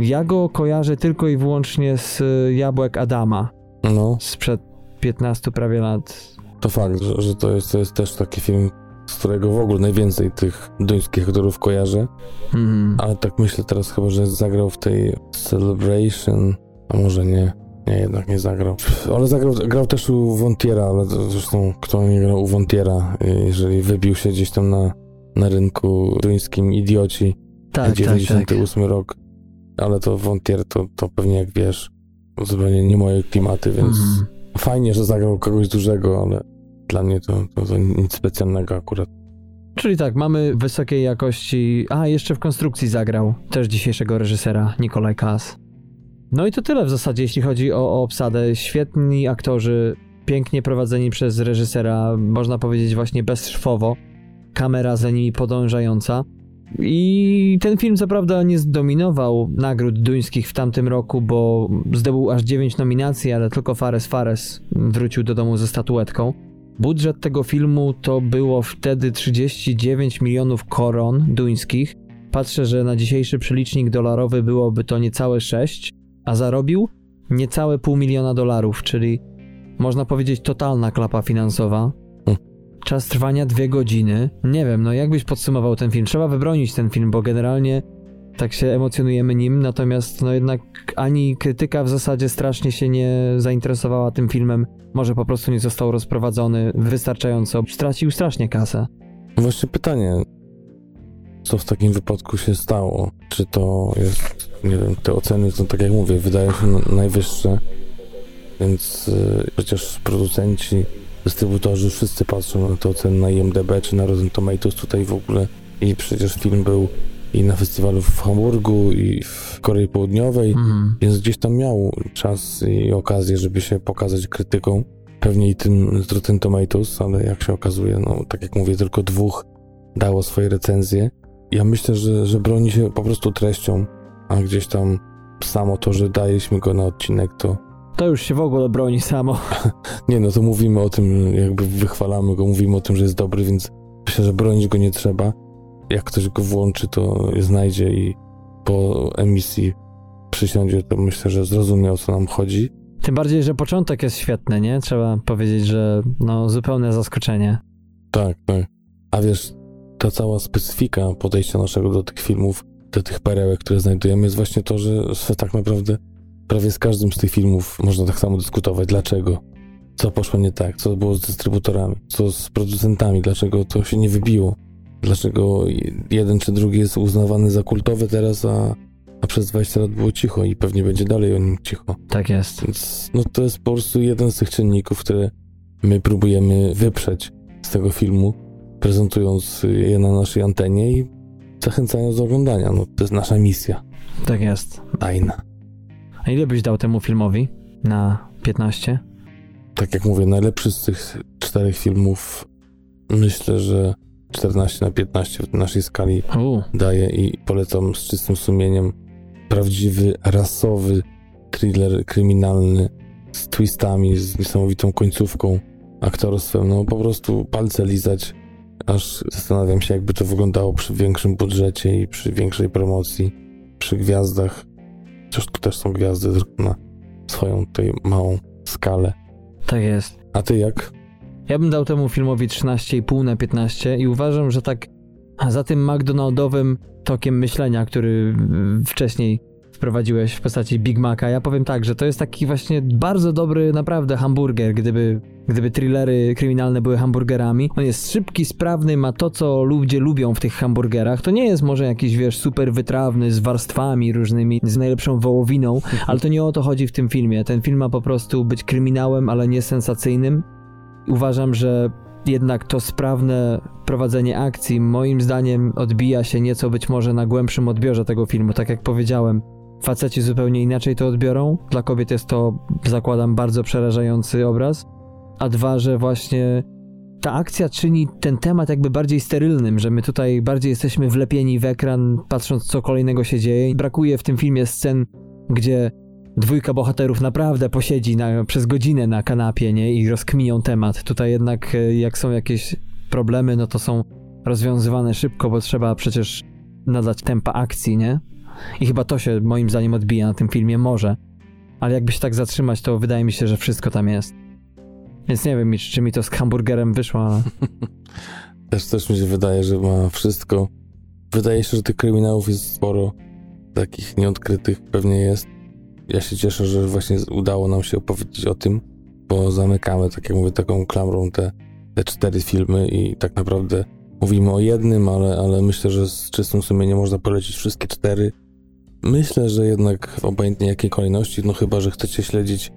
Ja go kojarzę tylko i wyłącznie z y, Jabłek Adama. No. Sprzed 15 prawie lat. To fakt, że, że to, jest, to jest też taki film, z którego w ogóle najwięcej tych duńskich aktorów kojarzę. Mm. Ale tak myślę teraz chyba, że zagrał w tej Celebration, a może nie. Nie, jednak nie zagrał. Ale zagrał, grał też u Wontiera, ale zresztą kto nie grał u Wontiera, jeżeli wybił się gdzieś tam na, na rynku duńskim idioci. Tak, 98 tak, tak. rok ale to Wątier to, to pewnie jak wiesz, zupełnie nie moje klimaty, więc mm. fajnie, że zagrał kogoś dużego, ale dla mnie to, to, to nic specjalnego akurat. Czyli tak, mamy wysokiej jakości. A, jeszcze w konstrukcji zagrał też dzisiejszego reżysera Nikolaj Kas. No i to tyle w zasadzie, jeśli chodzi o, o obsadę. Świetni aktorzy, pięknie prowadzeni przez reżysera, można powiedzieć właśnie bezszwowo. kamera za nimi podążająca. I ten film co prawda nie zdominował nagród duńskich w tamtym roku, bo zdobył aż 9 nominacji, ale tylko Fares Fares wrócił do domu ze statuetką. Budżet tego filmu to było wtedy 39 milionów koron duńskich. Patrzę, że na dzisiejszy przelicznik dolarowy byłoby to niecałe 6, a zarobił niecałe pół miliona dolarów, czyli można powiedzieć totalna klapa finansowa. Czas trwania dwie godziny. Nie wiem, no jakbyś podsumował ten film? Trzeba wybronić ten film, bo generalnie tak się emocjonujemy nim, natomiast no jednak ani krytyka w zasadzie strasznie się nie zainteresowała tym filmem, może po prostu nie został rozprowadzony wystarczająco, stracił strasznie kasę. Właśnie pytanie, co w takim wypadku się stało? Czy to jest, nie wiem, te oceny, to tak jak mówię, wydają się najwyższe, więc yy, przecież producenci, dystrybutorzy wszyscy patrzą na te oceny na IMDB czy na Rotten Tomatoes tutaj w ogóle i przecież film był i na festiwalu w Hamburgu i w Korei Południowej, mhm. więc gdzieś tam miał czas i okazję, żeby się pokazać krytyką. Pewnie i tym z Rotten Tomatoes, ale jak się okazuje, no tak jak mówię, tylko dwóch dało swoje recenzje. Ja myślę, że, że broni się po prostu treścią, a gdzieś tam samo to, że daliśmy go na odcinek, to... To już się w ogóle broni samo. nie, no to mówimy o tym, jakby wychwalamy go, mówimy o tym, że jest dobry, więc myślę, że bronić go nie trzeba jak ktoś go włączy, to znajdzie i po emisji przysiądzie, to myślę, że zrozumie o co nam chodzi. Tym bardziej, że początek jest świetny, nie? Trzeba powiedzieć, że no zupełne zaskoczenie. Tak, tak. A wiesz, ta cała specyfika podejścia naszego do tych filmów, do tych perełek, które znajdujemy, jest właśnie to, że tak naprawdę prawie z każdym z tych filmów można tak samo dyskutować. Dlaczego? Co poszło nie tak? Co było z dystrybutorami? Co z producentami? Dlaczego to się nie wybiło? dlaczego jeden czy drugi jest uznawany za kultowy teraz, a, a przez 20 lat było cicho i pewnie będzie dalej o nim cicho. Tak jest. Więc no, to jest po prostu jeden z tych czynników, które my próbujemy wyprzeć z tego filmu, prezentując je na naszej antenie i zachęcając do oglądania. No, to jest nasza misja. Tak jest. Tajna. A ile byś dał temu filmowi na 15? Tak jak mówię, najlepszy z tych czterech filmów myślę, że 14 na 15 w naszej skali U. daję i polecam z czystym sumieniem. Prawdziwy, rasowy thriller kryminalny z twistami, z niesamowitą końcówką, aktorstwem. No po prostu palce lizać, aż zastanawiam się, jakby to wyglądało przy większym budżecie i przy większej promocji, przy gwiazdach. Chociaż tu też są gwiazdy na swoją tutaj małą skalę. Tak jest. A ty jak? Ja bym dał temu filmowi 13,5 na 15 i uważam, że tak za tym McDonaldowym tokiem myślenia, który wcześniej wprowadziłeś w postaci Big Maca, ja powiem tak, że to jest taki właśnie bardzo dobry naprawdę hamburger, gdyby, gdyby thrillery kryminalne były hamburgerami. On jest szybki, sprawny, ma to, co ludzie lubią w tych hamburgerach. To nie jest może jakiś, wiesz, super wytrawny, z warstwami różnymi, z najlepszą wołowiną, ale to nie o to chodzi w tym filmie. Ten film ma po prostu być kryminałem, ale nie sensacyjnym uważam, że jednak to sprawne prowadzenie akcji moim zdaniem odbija się nieco być może na głębszym odbiorze tego filmu. Tak jak powiedziałem, faceci zupełnie inaczej to odbiorą. Dla kobiet jest to, zakładam, bardzo przerażający obraz. A dwa, że właśnie ta akcja czyni ten temat jakby bardziej sterylnym, że my tutaj bardziej jesteśmy wlepieni w ekran, patrząc co kolejnego się dzieje. Brakuje w tym filmie scen, gdzie dwójka bohaterów naprawdę posiedzi na, przez godzinę na kanapie, nie? I rozkminią temat. Tutaj jednak e, jak są jakieś problemy, no to są rozwiązywane szybko, bo trzeba przecież nadać tempa akcji, nie? I chyba to się moim zdaniem odbija na tym filmie, może. Ale jakby się tak zatrzymać, to wydaje mi się, że wszystko tam jest. Więc nie wiem, czy mi to z hamburgerem wyszło, ale... [laughs] też, też mi się wydaje, że ma wszystko. Wydaje się, że tych kryminałów jest sporo. Takich nieodkrytych pewnie jest ja się cieszę, że właśnie udało nam się opowiedzieć o tym, bo zamykamy, tak jak mówię, taką klamrą te, te cztery filmy i tak naprawdę mówimy o jednym, ale, ale myślę, że z czystym sumieniem można polecić wszystkie cztery. Myślę, że jednak obojętnie jakiej kolejności, no chyba, że chcecie śledzić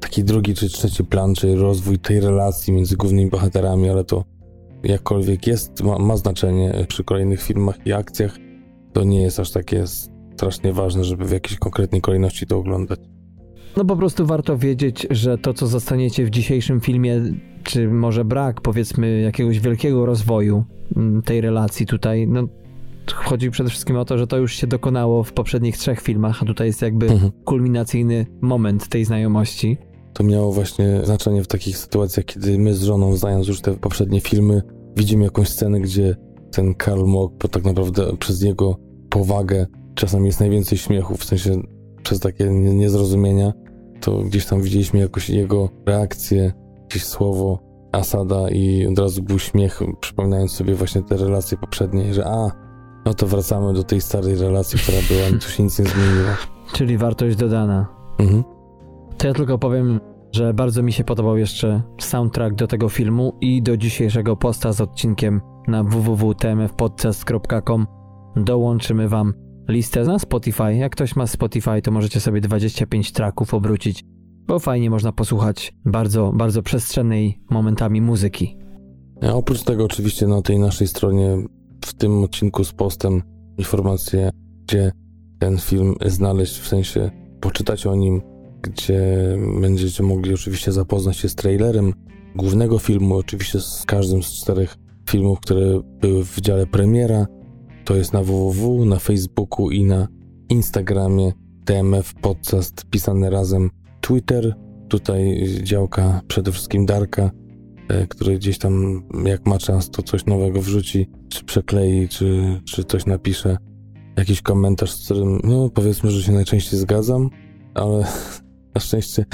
taki drugi czy trzeci plan, czy rozwój tej relacji między głównymi bohaterami, ale to jakkolwiek jest, ma, ma znaczenie przy kolejnych filmach i akcjach, to nie jest aż takie strasznie ważne, żeby w jakiejś konkretnej kolejności to oglądać. No po prostu warto wiedzieć, że to, co zostaniecie w dzisiejszym filmie, czy może brak, powiedzmy, jakiegoś wielkiego rozwoju mm, tej relacji tutaj, no chodzi przede wszystkim o to, że to już się dokonało w poprzednich trzech filmach, a tutaj jest jakby mhm. kulminacyjny moment tej znajomości. To miało właśnie znaczenie w takich sytuacjach, kiedy my z żoną, znając już te poprzednie filmy, widzimy jakąś scenę, gdzie ten Karl Mock, bo tak naprawdę przez jego powagę czasem jest najwięcej śmiechu, w sensie przez takie niezrozumienia, to gdzieś tam widzieliśmy jakoś jego reakcję, jakieś słowo Asada i od razu był śmiech, przypominając sobie właśnie te relacje poprzednie, że a, no to wracamy do tej starej relacji, która była, tu się nic nie zmieniło. Czyli wartość dodana. Mhm. To ja tylko powiem, że bardzo mi się podobał jeszcze soundtrack do tego filmu i do dzisiejszego posta z odcinkiem na www.tmfpodcast.com dołączymy wam listę na Spotify. Jak ktoś ma Spotify, to możecie sobie 25 tracków obrócić, bo fajnie można posłuchać bardzo, bardzo przestrzennej momentami muzyki. A oprócz tego oczywiście na tej naszej stronie w tym odcinku z postem informacje, gdzie ten film znaleźć, w sensie poczytać o nim, gdzie będziecie mogli oczywiście zapoznać się z trailerem głównego filmu, oczywiście z każdym z czterech filmów, które były w dziale premiera. To jest na www, na Facebooku i na Instagramie TMF Podcast pisane razem. Twitter, tutaj działka przede wszystkim Darka, który gdzieś tam jak ma czas to coś nowego wrzuci, czy przeklei, czy, czy coś napisze. Jakiś komentarz, z którym no powiedzmy, że się najczęściej zgadzam, ale [laughs] na szczęście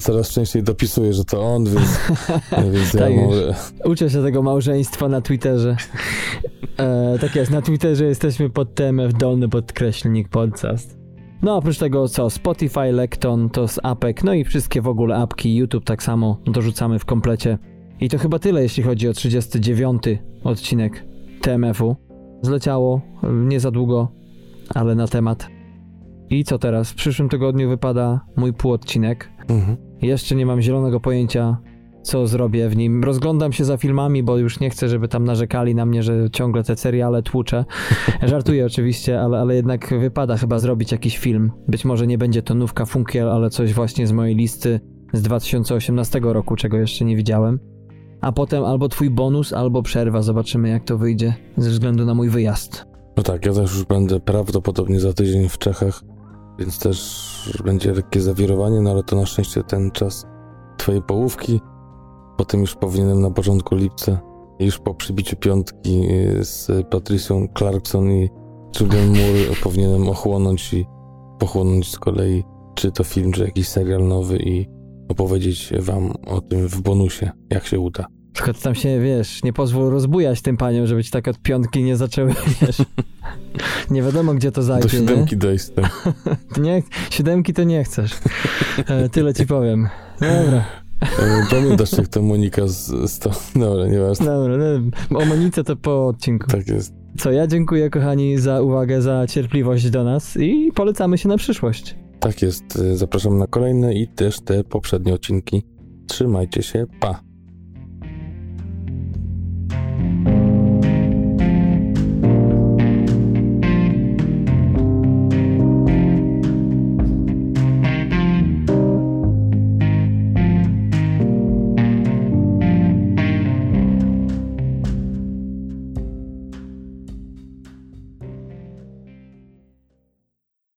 coraz częściej dopisuję, że to on, więc, [laughs] więc ja tak mogę... Uczę się tego małżeństwa na Twitterze. E, tak jest, na Twitterze jesteśmy pod TMF dolny podkreślnik podcast. No oprócz tego co, Spotify, Lekton, to z apek, no i wszystkie w ogóle apki, YouTube tak samo dorzucamy w komplecie. I to chyba tyle, jeśli chodzi o 39 odcinek TMF-u. Zleciało nie za długo, ale na temat. I co teraz? W przyszłym tygodniu wypada mój półodcinek. Mhm. Jeszcze nie mam zielonego pojęcia, co zrobię w nim. Rozglądam się za filmami, bo już nie chcę, żeby tam narzekali na mnie, że ciągle te seriale tłuczę. [laughs] Żartuję oczywiście, ale, ale jednak wypada chyba zrobić jakiś film. Być może nie będzie to nówka Funkiel, ale coś właśnie z mojej listy z 2018 roku, czego jeszcze nie widziałem. A potem albo twój bonus, albo przerwa. Zobaczymy, jak to wyjdzie ze względu na mój wyjazd. No tak, ja też już będę prawdopodobnie za tydzień w Czechach więc też będzie lekkie zawirowanie, no ale to na szczęście ten czas twojej połówki. Potem już powinienem na początku lipca, już po przybiciu piątki z Patricią Clarkson i Julian Moore [laughs] powinienem ochłonąć i pochłonąć z kolei czy to film, czy jakiś serial nowy i opowiedzieć wam o tym w bonusie, jak się uda. Tylko tam się, wiesz, nie pozwól rozbujać tym paniom, żeby ci tak od piątki nie zaczęły, [laughs] wiesz. nie wiadomo, gdzie to zajdzie, Do siódemki dojść. Tak. [laughs] nie, siódemki to nie chcesz. E, tyle ci powiem. Dobra. E, pamiętasz, jak to Monika z, z to... Dobra, nieważne. Dobra, no, o Monice to po odcinku. Tak jest. Co, ja dziękuję, kochani, za uwagę, za cierpliwość do nas i polecamy się na przyszłość. Tak jest. Zapraszam na kolejne i też te poprzednie odcinki. Trzymajcie się. Pa!